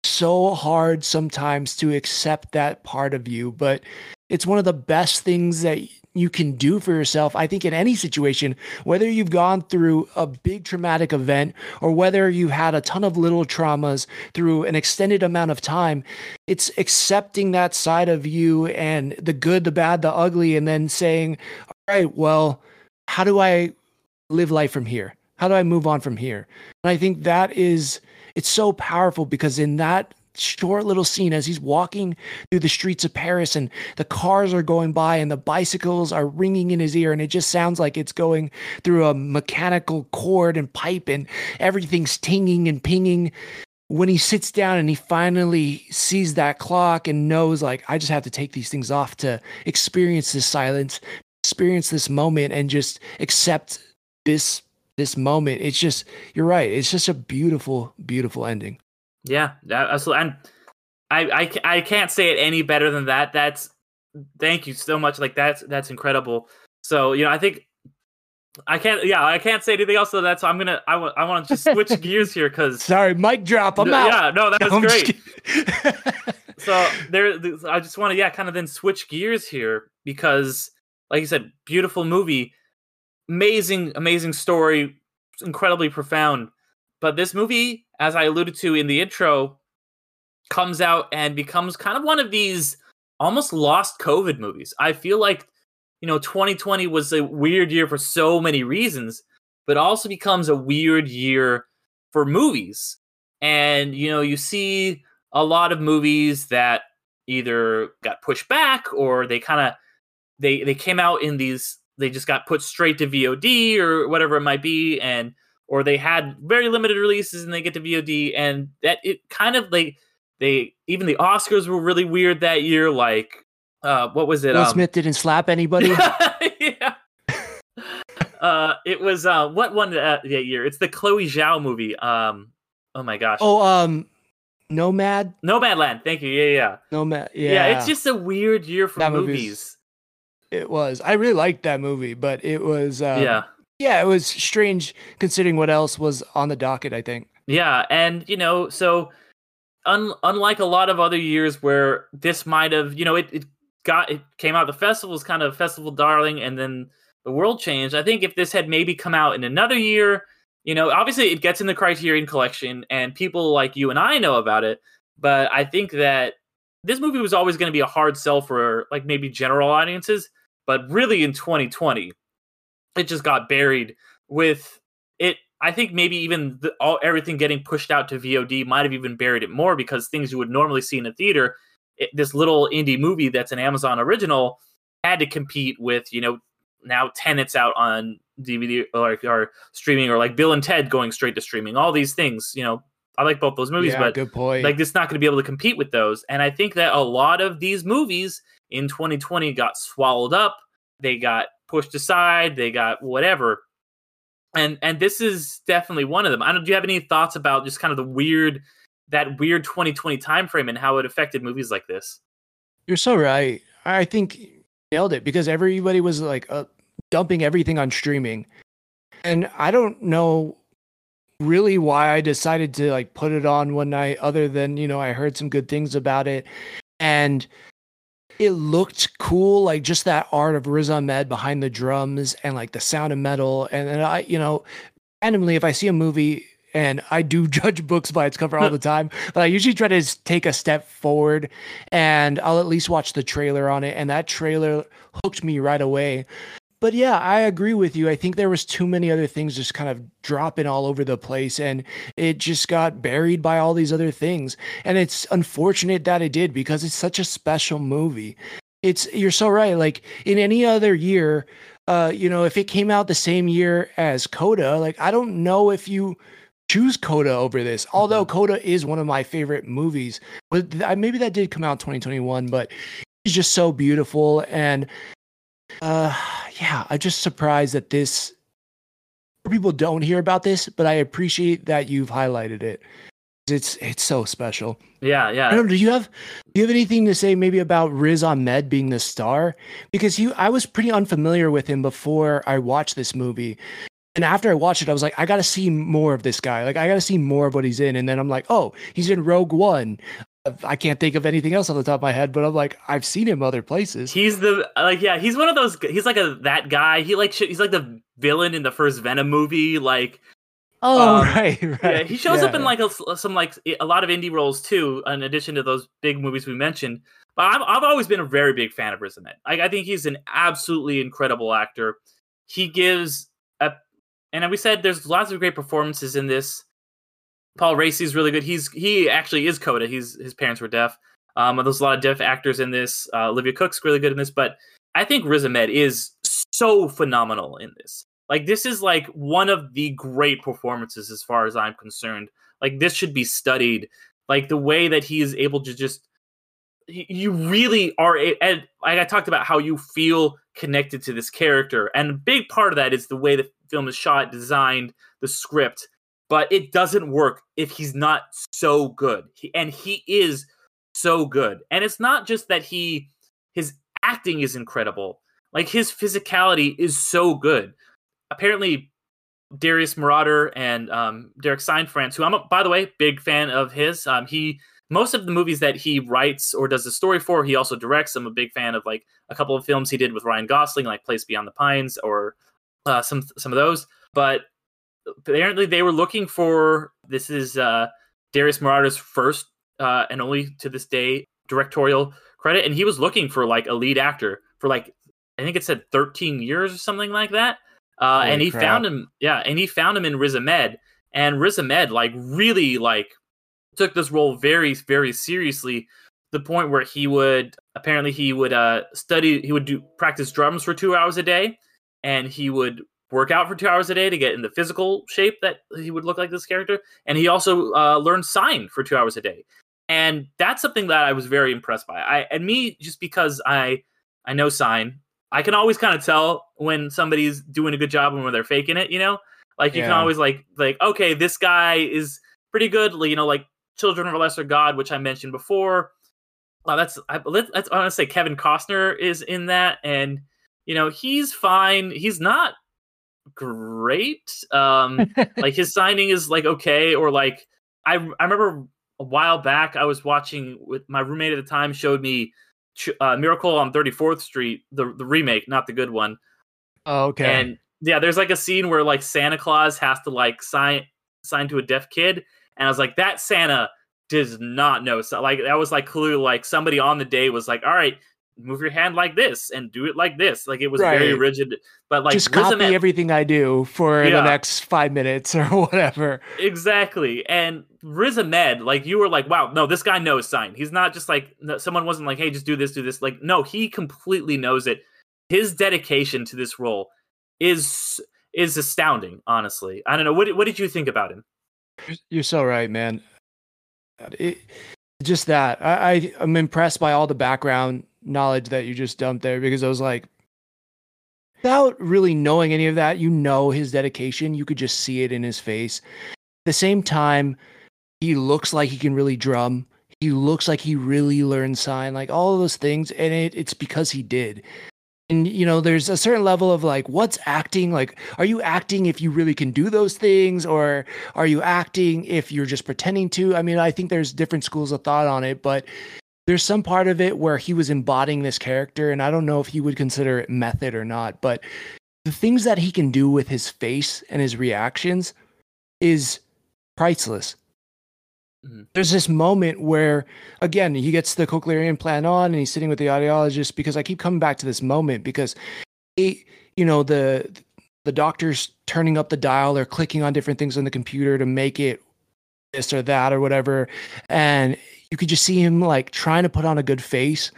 so hard sometimes to accept that part of you. But it's one of the best things that you can do for yourself. I think in any situation, whether you've gone through a big traumatic event or whether you've had a ton of little traumas through an extended amount of time, it's accepting that side of you and the good, the bad, the ugly, and then saying, all right, well, how do I live life from here? How do I move on from here? And I think that is, it's so powerful because in that short little scene as he's walking through the streets of Paris and the cars are going by and the bicycles are ringing in his ear and it just sounds like it's going through a mechanical cord and pipe and everything's tinging and pinging when he sits down and he finally sees that clock and knows like I just have to take these things off to experience this silence, experience this moment and just accept this this moment. It's just you're right. It's just a beautiful beautiful ending. Yeah, that, and I, I I can't say it any better than that. That's thank you so much. Like that's that's incredible. So you know, I think I can't. Yeah, I can't say anything else. So that's I'm gonna. I want. I want to just switch gears here because sorry, mic drop. I'm out. Yeah, no, that was no, great. so there, I just want to yeah, kind of then switch gears here because, like you said, beautiful movie, amazing, amazing story, incredibly profound. But this movie, as I alluded to in the intro, comes out and becomes kind of one of these almost lost COVID movies. I feel like you know, 2020 was a weird year for so many reasons, but also becomes a weird year for movies. And, you know, you see a lot of movies that either got pushed back or they kind of they they came out in these they just got put straight to VOD or whatever it might be and or they had very limited releases and they get to VOD and that it kind of like they even the Oscars were really weird that year like uh, what was it? Will um, Smith didn't slap anybody. yeah. uh, it was uh, what one uh, that year? It's the Chloe Zhao movie. Um, oh my gosh. Oh, um, Nomad. Nomadland. Thank you. Yeah, yeah. Nomad. Yeah. Yeah, it's just a weird year for that movies. It was. I really liked that movie, but it was. Um, yeah. Yeah, it was strange considering what else was on the docket. I think. Yeah, and you know, so un- unlike a lot of other years where this might have, you know, it, it got it came out. The festival was kind of festival darling, and then the world changed. I think if this had maybe come out in another year, you know, obviously it gets in the Criterion Collection, and people like you and I know about it. But I think that this movie was always going to be a hard sell for like maybe general audiences. But really, in 2020, it just got buried with it. I think maybe even the, all everything getting pushed out to VOD might have even buried it more because things you would normally see in a theater it, this little indie movie that's an Amazon original had to compete with you know now Tenet's out on DVD or, or streaming or like Bill and Ted going straight to streaming. All these things, you know, I like both those movies, yeah, but good point. Like, it's not going to be able to compete with those. And I think that a lot of these movies in 2020 got swallowed up. They got pushed aside. They got whatever. And and this is definitely one of them. I don't. Do you have any thoughts about just kind of the weird that weird 2020 timeframe and how it affected movies like this. You're so right. I think nailed it because everybody was like uh, dumping everything on streaming. And I don't know really why I decided to like put it on one night other than, you know, I heard some good things about it and it looked cool like just that art of Riz Ahmed behind the drums and like the sound of metal and, and I, you know, randomly if I see a movie and I do judge books by its cover all the time, but I usually try to take a step forward and I'll at least watch the trailer on it. And that trailer hooked me right away. But yeah, I agree with you. I think there was too many other things just kind of dropping all over the place and it just got buried by all these other things. And it's unfortunate that it did because it's such a special movie. It's you're so right. Like in any other year, uh, you know, if it came out the same year as Coda, like I don't know if you choose Coda over this. Although mm-hmm. Coda is one of my favorite movies, but I maybe that did come out 2021. But it's just so beautiful, and uh, yeah, I'm just surprised that this people don't hear about this, but I appreciate that you've highlighted it. It's it's so special. Yeah, yeah. Know, do you have do you have anything to say maybe about Riz Ahmed being the star? Because you I was pretty unfamiliar with him before I watched this movie and after I watched it, I was like, I got to see more of this guy. Like, I got to see more of what he's in. And then I'm like, oh, he's in Rogue One. I can't think of anything else on the top of my head, but I'm like, I've seen him other places. He's the like, yeah, he's one of those. He's like a that guy. He like he's like the villain in the first Venom movie. Like, oh um, right, right. Yeah, he shows yeah. up in like a, some like a lot of indie roles too, in addition to those big movies we mentioned. But I've I've always been a very big fan of Riz Ahmed. Like, I think he's an absolutely incredible actor. He gives a and we said there's lots of great performances in this. Paul Raci's really good. He's he actually is Coda. He's his parents were deaf. Um, there's a lot of deaf actors in this. Uh, Olivia Cooke's really good in this, but I think Riz Ahmed is so phenomenal in this. Like this is like one of the great performances as far as I'm concerned like this should be studied. Like the way that he is able to just you really are and I talked about how you feel connected to this character and a big part of that is the way the film is shot designed the script but it doesn't work if he's not so good he, and he is so good and it's not just that he his acting is incredible like his physicality is so good apparently Darius Marder and um, Derek Cianfrance, who I'm, a, by the way, big fan of his. Um, he most of the movies that he writes or does the story for, he also directs. I'm a big fan of like a couple of films he did with Ryan Gosling, like Place Beyond the Pines or uh, some some of those. But apparently, they were looking for this is uh, Darius Marder's first uh, and only to this day directorial credit, and he was looking for like a lead actor for like I think it said 13 years or something like that. Uh, and he crap. found him, yeah, and he found him in Riz Ahmed, and Riz Ahmed like really like took this role very, very seriously. The point where he would apparently he would uh, study, he would do practice drums for two hours a day, and he would work out for two hours a day to get in the physical shape that he would look like this character. And he also uh, learned sign for two hours a day, and that's something that I was very impressed by. I and me just because I I know sign, I can always kind of tell when somebody's doing a good job and when they're faking it. You know, like you yeah. can always like like okay, this guy is pretty good. You know, like Children of a Lesser God, which I mentioned before. Uh, that's I, let's I want to say Kevin Costner is in that, and you know he's fine. He's not great. Um, like his signing is like okay, or like I I remember a while back I was watching with my roommate at the time showed me uh, Miracle on 34th Street, the the remake, not the good one. Oh, okay. And yeah, there's like a scene where like Santa Claus has to like sign sign to a deaf kid, and I was like, that Santa does not know. So like that was like clearly like somebody on the day was like, all right, move your hand like this and do it like this. Like it was right. very rigid. But like just copy everything I do for yeah. the next five minutes or whatever. Exactly. And Riz Ahmed, like you were like, wow, no, this guy knows sign. He's not just like someone wasn't like, hey, just do this, do this. Like, no, he completely knows it. His dedication to this role is is astounding, honestly. I don't know. What what did you think about him? You're so right, man. It, just that I, I I'm impressed by all the background knowledge that you just dumped there because I was like, without really knowing any of that, you know his dedication. You could just see it in his face. At the same time, he looks like he can really drum. He looks like he really learned sign, like all those things, and it, it's because he did and you know there's a certain level of like what's acting like are you acting if you really can do those things or are you acting if you're just pretending to i mean i think there's different schools of thought on it but there's some part of it where he was embodying this character and i don't know if he would consider it method or not but the things that he can do with his face and his reactions is priceless Mm-hmm. There's this moment where, again, he gets the cochlear implant on and he's sitting with the audiologist because I keep coming back to this moment because, he, you know, the the doctor's turning up the dial or clicking on different things on the computer to make it this or that or whatever, and you could just see him like trying to put on a good face,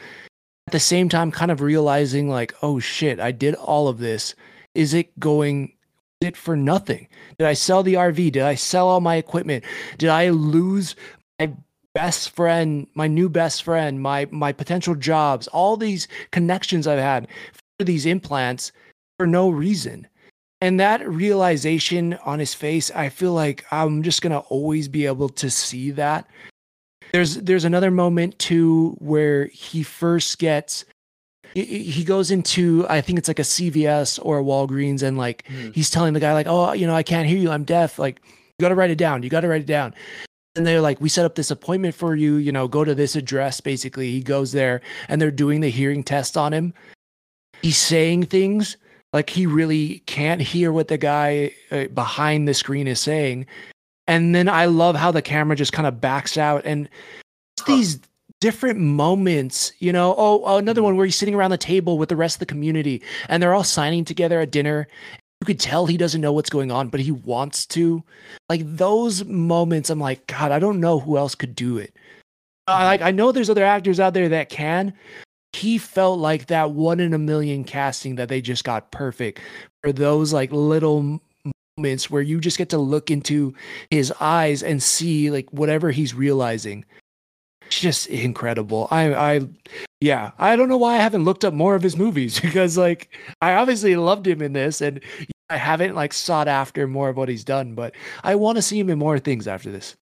at the same time, kind of realizing like, oh shit, I did all of this. Is it going it for nothing? Did I sell the RV? Did I sell all my equipment? Did I lose my best friend, my new best friend, my my potential jobs, all these connections I've had for these implants for no reason? And that realization on his face, I feel like I'm just gonna always be able to see that. There's there's another moment too where he first gets he goes into I think it's like a CVS or a Walgreens and like mm. he's telling the guy like oh you know I can't hear you. I'm deaf. Like you got to write it down. You got to write it down. And they're like we set up this appointment for you. You know go to this address basically. He goes there and they're doing the hearing test on him. He's saying things like he really can't hear what the guy uh, behind the screen is saying and then I love how the camera just kind of backs out and these different moments, you know. Oh, another mm-hmm. one where he's sitting around the table with the rest of the community and they're all signing together at dinner. You could tell he doesn't know what's going on, but he wants to. Like those moments, I'm like, God, I don't know who else could do it. Uh, like I know there's other actors out there that can. He felt like that one in a million casting that they just got perfect for those like little moments where you just get to look into his eyes and see like whatever he's realizing. It's just incredible. I I yeah, I don't know why I haven't looked up more of his movies because like I obviously loved him in this and I haven't like sought after more of what he's done, but I want to see him in more things after this.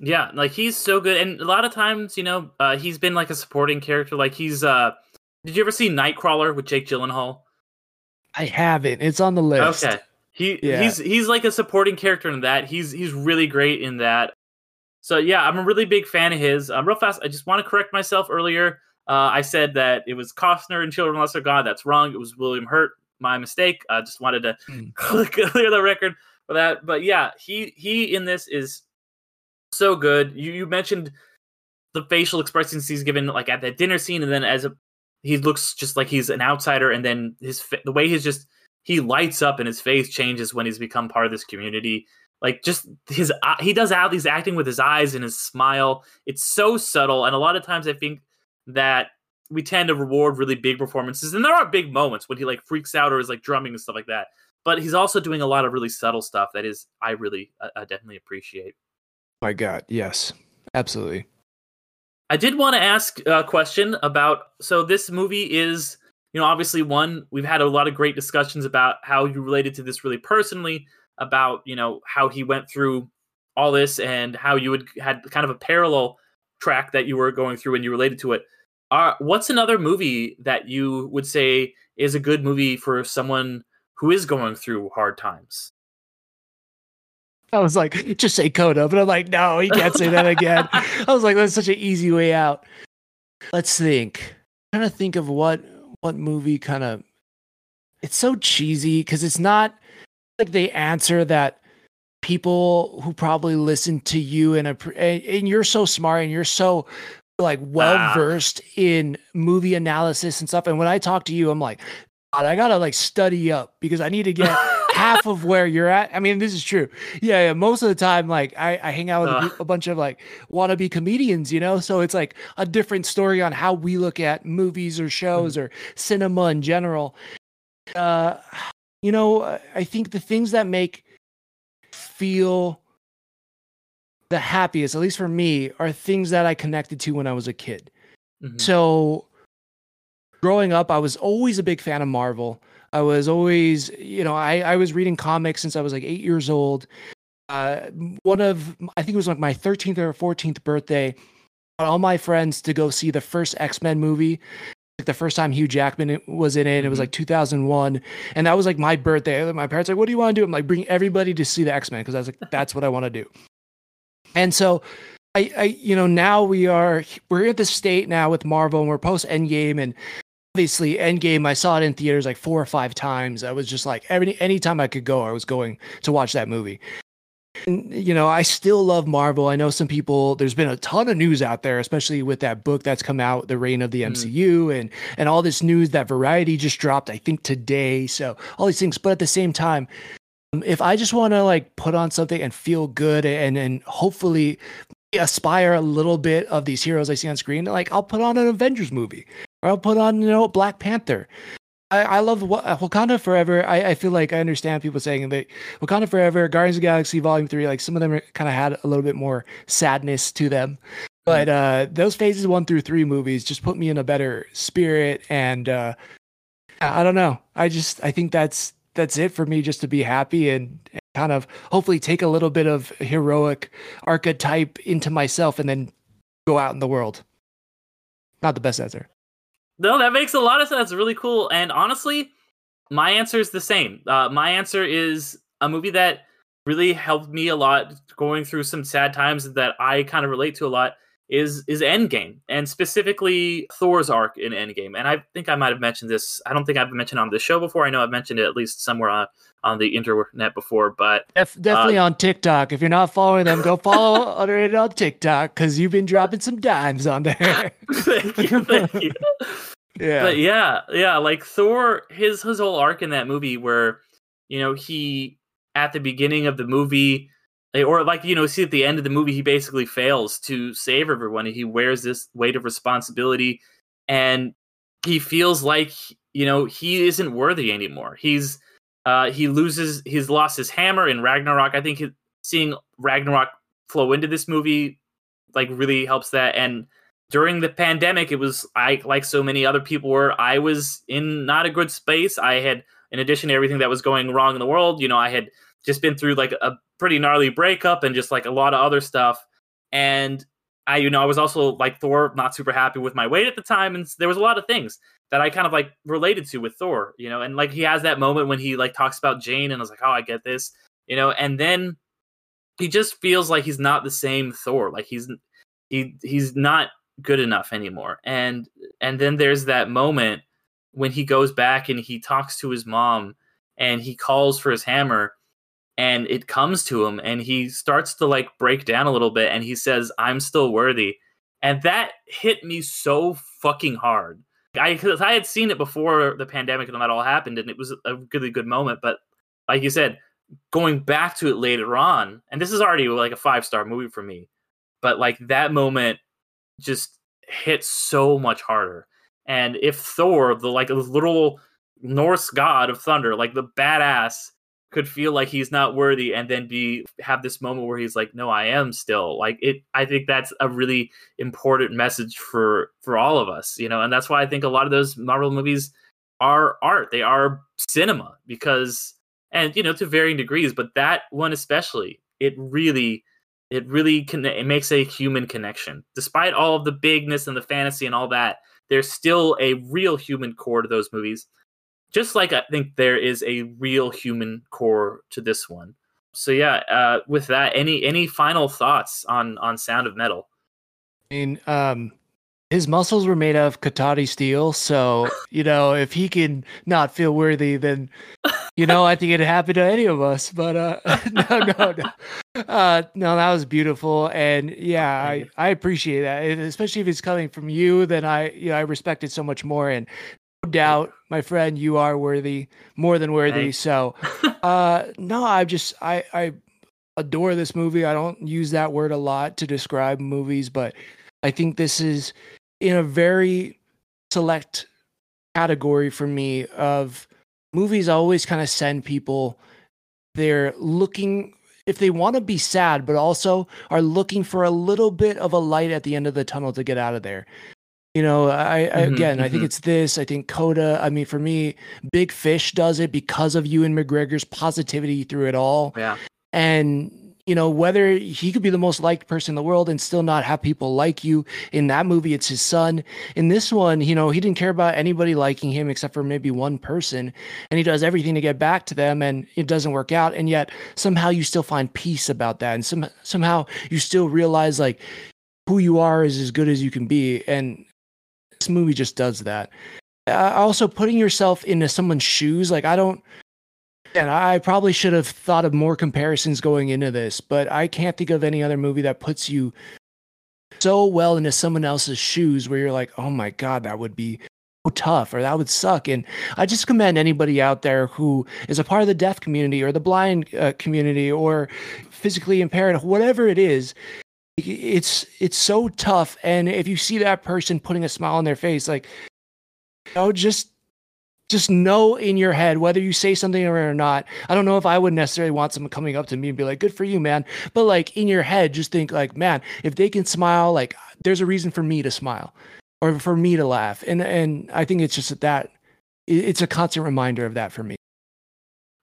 Yeah, like he's so good, and a lot of times, you know, uh, he's been like a supporting character. Like he's, uh did you ever see Nightcrawler with Jake Gyllenhaal? I haven't. It's on the list. Okay, he Yeah. he's he's like a supporting character in that. He's he's really great in that. So yeah, I'm a really big fan of his. Um, real fast, I just want to correct myself earlier. Uh, I said that it was Costner in Children of Lesser God. That's wrong. It was William Hurt. My mistake. I just wanted to Hmm. clear the record for that. But yeah, he he in this is so good. You you mentioned the facial expressions he's given like at that dinner scene, and then as a he looks just like he's an outsider, and then his the way he's just he lights up and his face changes when he's become part of this community. Like just his he does out he's acting with his eyes and his smile. It's so subtle, and a lot of times I think that we tend to reward really big performances, and there are big moments when he like freaks out or is like drumming and stuff like that. But he's also doing a lot of really subtle stuff that is I really uh, I definitely appreciate. My God, yes, absolutely. I did want to ask a question about so this movie is you know obviously one we've had a lot of great discussions about how you related to this really personally about you know how he went through all this and how you had had kind of a parallel track that you were going through and you related to it. Uh, what's another movie that you would say is a good movie for someone who is going through hard times? I was like, just say Coda, but I'm like, no, you can't say that again. I was like, that's such an easy way out. Let's think. I'm trying to think of what what movie kind of. It's so cheesy because it's not like they answer that people who probably listen to you and appre- and, you're so smart and you're so like ah. well versed in movie analysis and stuff. And when I talk to you, I'm like, God, I gotta like study up because I need to get half of where you're at. I mean, this is true. Yeah, yeah. Most of the time, like I, I hang out with a, a bunch of like wannabe comedians, you know. So it's like a different story on how we look at movies or shows or cinema in general. Uh, you know, I- think the things that make feel the happiest, at least for me, are things that I connected to when I was a kid. Mhm. So growing up, I was always a big fan of Marvel. I was always, you know, I, I was reading comics since I was like eight years old. Uh, one of, I think it was like my 13th or 14th birthday, all my friends to go see the first X Men movie. Like the first time Hugh Jackman was in it, it was Mhm. like 2001, and that was like my birthday. My parents were like, "What do you want to do?" I'm like, "Bring everybody to see the X Men," because I was like, "That's what I want to do." And so I, I, you know, now we are we're at the state now with Marvel, and we're post Endgame, and obviously Endgame. I saw it in theaters like four or five times. I was just like every anytime I could go, I was going to watch that movie. And, you know, I still love Marvel. I know some people. There's been a ton of news out there, especially with that book that's come out, "The Reign of the Mm. MCU," and and all this news that Variety just dropped. I think today. So all these things, but at the same time, um, if I just want to like put on something and feel good and and hopefully aspire a little bit of these heroes I see on screen, like I'll put on an Avengers movie or I'll put on you know Black Panther. I, I love uh, Wakanda Forever. I, I feel like I understand people saying that Wakanda Forever, Guardians of the Galaxy Volume Three, like some of them kind of had a little bit more sadness to them. But uh, those phases one through three movies just put me in a better spirit, and uh, I I don't know. I just I think that's that's it for me, just to be happy and, and kind of hopefully take a little bit of heroic archetype into myself, and then go out in the world. Not the best answer. No, that makes a lot of sense. That's really cool. And honestly, my answer is the same. Uh, my answer is a movie that really helped me a lot going through some sad times that I kind of relate to a lot is is Endgame and specifically Thor's arc in Endgame. And I think I might have mentioned this. I don't think I've mentioned on the show before. I know I've mentioned it at least somewhere on, on the internet before, but Def- definitely on TikTok. If you're not following them, go follow Underrated on TikTok because you've been dropping some dimes on there. thank you, thank you. yeah. But yeah, yeah, like Thor, his his whole arc in that movie, where you know he at the beginning of the movie, eh, or like you know, see at the end of the movie, he basically fails to save everyone. He wears this weight of responsibility, and he feels like you know he isn't worthy anymore. He's Uh, he loses, he's lost his hammer in Ragnarok. I think seeing Ragnarok flow into this movie like really helps that. And during the pandemic, it was I like so many other people were. I was in not a good space. I had, in addition to everything that was going wrong in the world, you know, I had just been through like a pretty gnarly breakup and just like a lot of other stuff. And I, you know, I was also like Thor, not super happy with my weight at the time, and there was a lot of things that I kind of like related to with Thor, you know, and like he has that moment when he like talks about Jane and I was like, oh, I get this, you know, and then he just feels like he's not the same Thor, like he's he he's not good enough anymore, and and then there's that moment when he goes back and he talks to his mom and he calls for his hammer and it comes to him and he starts to like break down a little bit and he says i'm still worthy. And that hit me so fucking hard I cause I had seen it before the pandemic and that all happened, and it was a really good moment. But like you said, going back to it later on, and this is already like a five star movie for me, but like that moment just hit so much harder. And if Thor, the like little Norse god of thunder, like the badass could feel like he's not worthy and then be have this moment where he's like no i am still. Like it i think that's a really important message for for all of us you know and that's why i think a lot of those marvel movies are art. They are cinema because and you know to varying degrees but that one especially it really it really can it makes a human connection. Despite all of the bigness and the fantasy and all that there's still a real human core to those movies just like I think there is a real human core to this one. So yeah, uh, with that, any any final thoughts on on Sound of Metal? I mean, um, his muscles were made of Katati steel, so you know if he can not feel worthy, then you know I think it happened to any of us. But uh, no, no, no, uh, no, that was beautiful, and yeah, I I appreciate that, especially if it's coming from you. Then I you know I respect it so much more, and doubt, my friend, you are worthy, more than worthy. Thanks. So, uh, no, I just I I adore this movie. I don't use that word a lot to describe movies, but I think this is in a very select category for me of movies. always kind of send people they're looking if they want to be sad, but also are looking for a little bit of a light at the end of the tunnel to get out of there. You know, I, I mm-hmm, again, mm-hmm. I think mm-hmm. it's this. I think Coda. I mean, for me, Big Fish does it because of Ewan McGregor's positivity through it all. Yeah. And you know, whether he could be the most liked person in the world and still not have people like you. In that movie, it's his son. In this one, you know, he didn't care about anybody liking him except for maybe one person. And he does everything to get back to them and it doesn't work out. And yet somehow you still find peace about that. And some somehow you still realize like who you are is as good as you can be. And this movie just does that. Uh, also, putting yourself into someone's shoes, like I don't. And I probably should have thought of more comparisons going into this, but I can't think of any other movie that puts you so well into someone else's shoes where you're like, oh my God, that would be tough or that would suck. And I just commend anybody out there who is a part of the deaf community or the blind uh, community or physically impaired, whatever it is, it's it's so tough. And if you see that person putting a smile on their face like you know just just know in your head whether you say something or not i don't know if i would necessarily want someone coming up to me and be like good for you man. But like in your head just think like man if they can smile like there's a reason for me to smile or for me to laugh. And and i think it's just that it's a constant reminder of that for me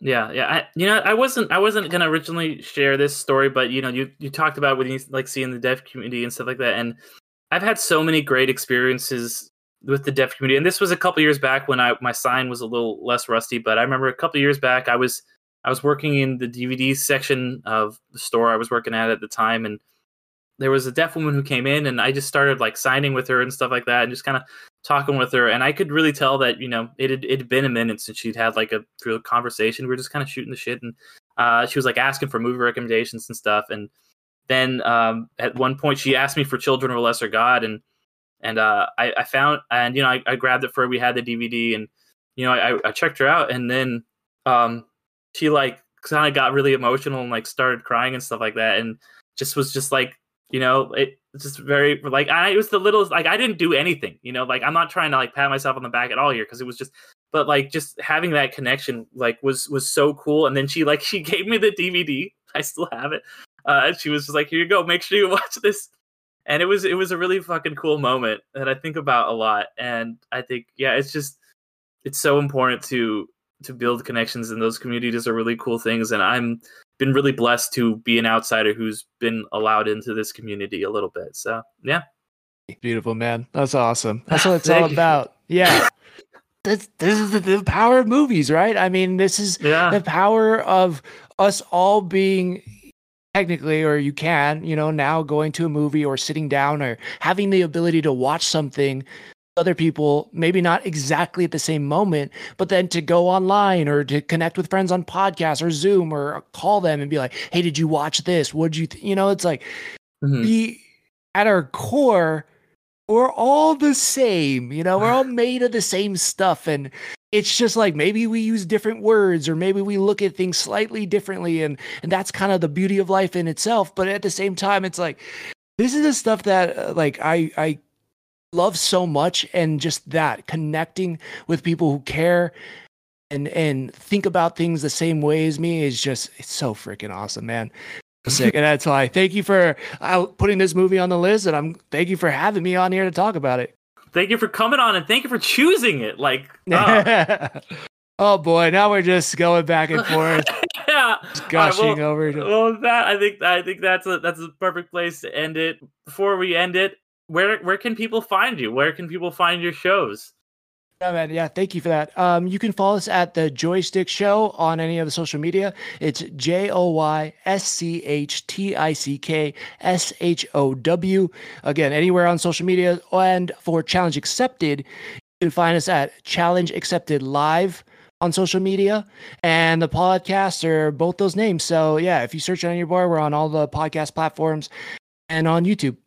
yeah, yeah. I, you know, I wasn't I wasn't gonna originally share this story, but you know, you you talked about when you like seeing the deaf community and stuff like that, and I've had so many great experiences with the deaf community. And this was a couple years back when I my sign was a little less rusty, but I remember a couple years back I was I was working in the DVD section of the store I was working at at the time, and there was a deaf woman who came in, and I just started like signing with her and stuff like that, and just kind of talking with her, and I could really tell that you know it had it had been a minute since she'd had like a real conversation. We were just kind of shooting the shit, and uh, she was like asking for movie recommendations and stuff. And then um, at one point, she asked me for Children of a Lesser God, and and uh, I, I, found and you know I, I, grabbed it for her. We had the DVD, and you know I, I checked her out, and then um, she like kind of got really emotional and like started crying and stuff like that, and just was just like you know it just very like I it was the littlest like I didn't do anything, you know, like I'm not trying to like pat myself on the back at all here because it was just but like just having that connection like was was so cool. And then she like she gave me the DVD. I still have it. Uh, and she was just like, "Here you go. Make sure you watch this." And it was it was a really fucking cool moment that I think about a lot. And I think yeah, it's just it's so important to to build connections and those communities are really cool things and i'm been really blessed to be an outsider who's been allowed into this community a little bit so yeah. Beautiful man. That's awesome. That's what it's all about. Yeah. This, this is the, the, power of movies right? I mean this is yeah. the power of us all being technically or you can you know now going to a movie or sitting down or having the ability to watch something other people, maybe not exactly at the same moment, but then to go online or to connect with friends on podcasts or Zoom or call them and be like, "Hey, did you watch this? What'd you?" Th-? You know, it's like mm-hmm. we at our core, we're all the same. You know, we're all made of the same stuff, and it's just like maybe we use different words or maybe we look at things slightly differently, and and that's kind of the beauty of life in itself. But at the same time, it's like this is the stuff that uh, like I I love so much and just that connecting with people who care and and think about things the same way as me is just it's so freaking awesome man. Sick. And that's why thank you for uh, putting this movie on the list and i'm thank you for having me on here to talk about it. Thank you for coming on and thank you for choosing it like oh, oh boy. Now we're just going back and forth yeah. gushing right, well, over to- well that i think i think that's a that's a perfect place to end it. Before we end it where where can people find you? Where can people find your shows? Yeah, man. Yeah, thank you for that. Um, you can follow us at the Joy Schtick Show on any of the social media. It's J O Y S C H T I C K S H O W. Again, anywhere on social media. And for Challenge Accepted, you can find us at Challenge Accepted Live on social media and the podcast are both those names. So yeah, if you search on your bar, we're on all the podcast platforms and on YouTube.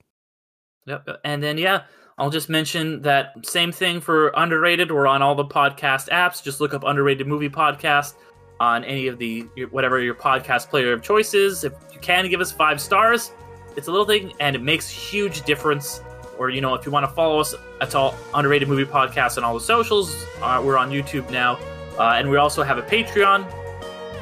Yep. And then yeah, I'll just mention that same thing for underrated. We're on all the podcast apps. Just look up underrated movie podcast on any of the whatever your podcast player of choice is. If you can give us five stars, it's a little thing and it makes huge difference. Or you know, if you want to follow us, it's all underrated movie podcast on all the socials. Uh, we're on YouTube now, uh, and we also have a Patreon.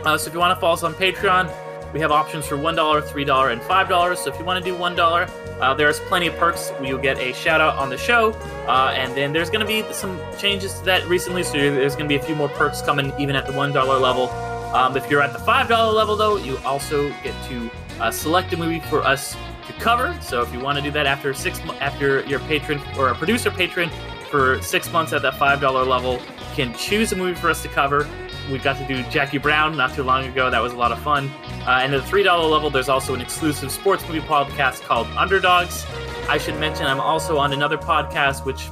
Uh, so if you want to follow us on Patreon, we have options for $1, $3, and $5. So if you want to do $1, uh, there's plenty of perks. You'll get a shout out on the show. Uh, and then there's going to be some changes to that recently. So there's going to be a few more perks coming even at the $1 level. Um, if you're at the $5 level, though, you also get to uh, select a movie for us to cover. So if you want to do that after six after your patron or a producer patron for six months at that $5 level, can choose a movie for us to cover we got to do Jackie Brown not too long ago. That was a lot of fun. Uh, and at the $3 level, there's also an exclusive sports movie podcast called Underdogs. I should mention I'm also on another podcast, which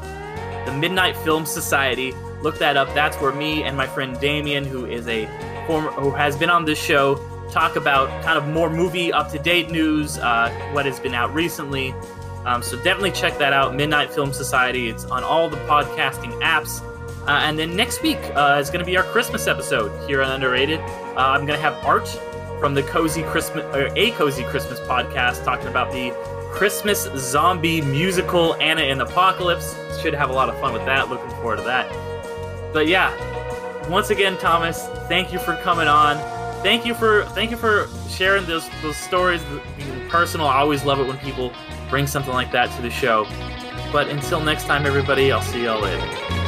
the Midnight Film Society. Look that up. That's where me and my friend Damien, who is a former, who has been on this show, talk about kind of more movie up to date news, uh, what has been out recently. Um, so definitely check that out. Midnight Film Society. It's on all the podcasting apps. Uh, and then next week uh, is going to be our Christmas episode here on Underrated. Uh, I'm going to have Art from the Cozy Christmas, or a Cozy Christmas podcast, talking about the Christmas zombie musical Anna and the Apocalypse. Should have a lot of fun with that. Looking forward to that. But yeah, once again, Thomas, thank you for coming on. Thank you for thank you for sharing those those stories, personal. I always love it when people bring something like that to the show. But until next time, everybody, I'll see y'all later.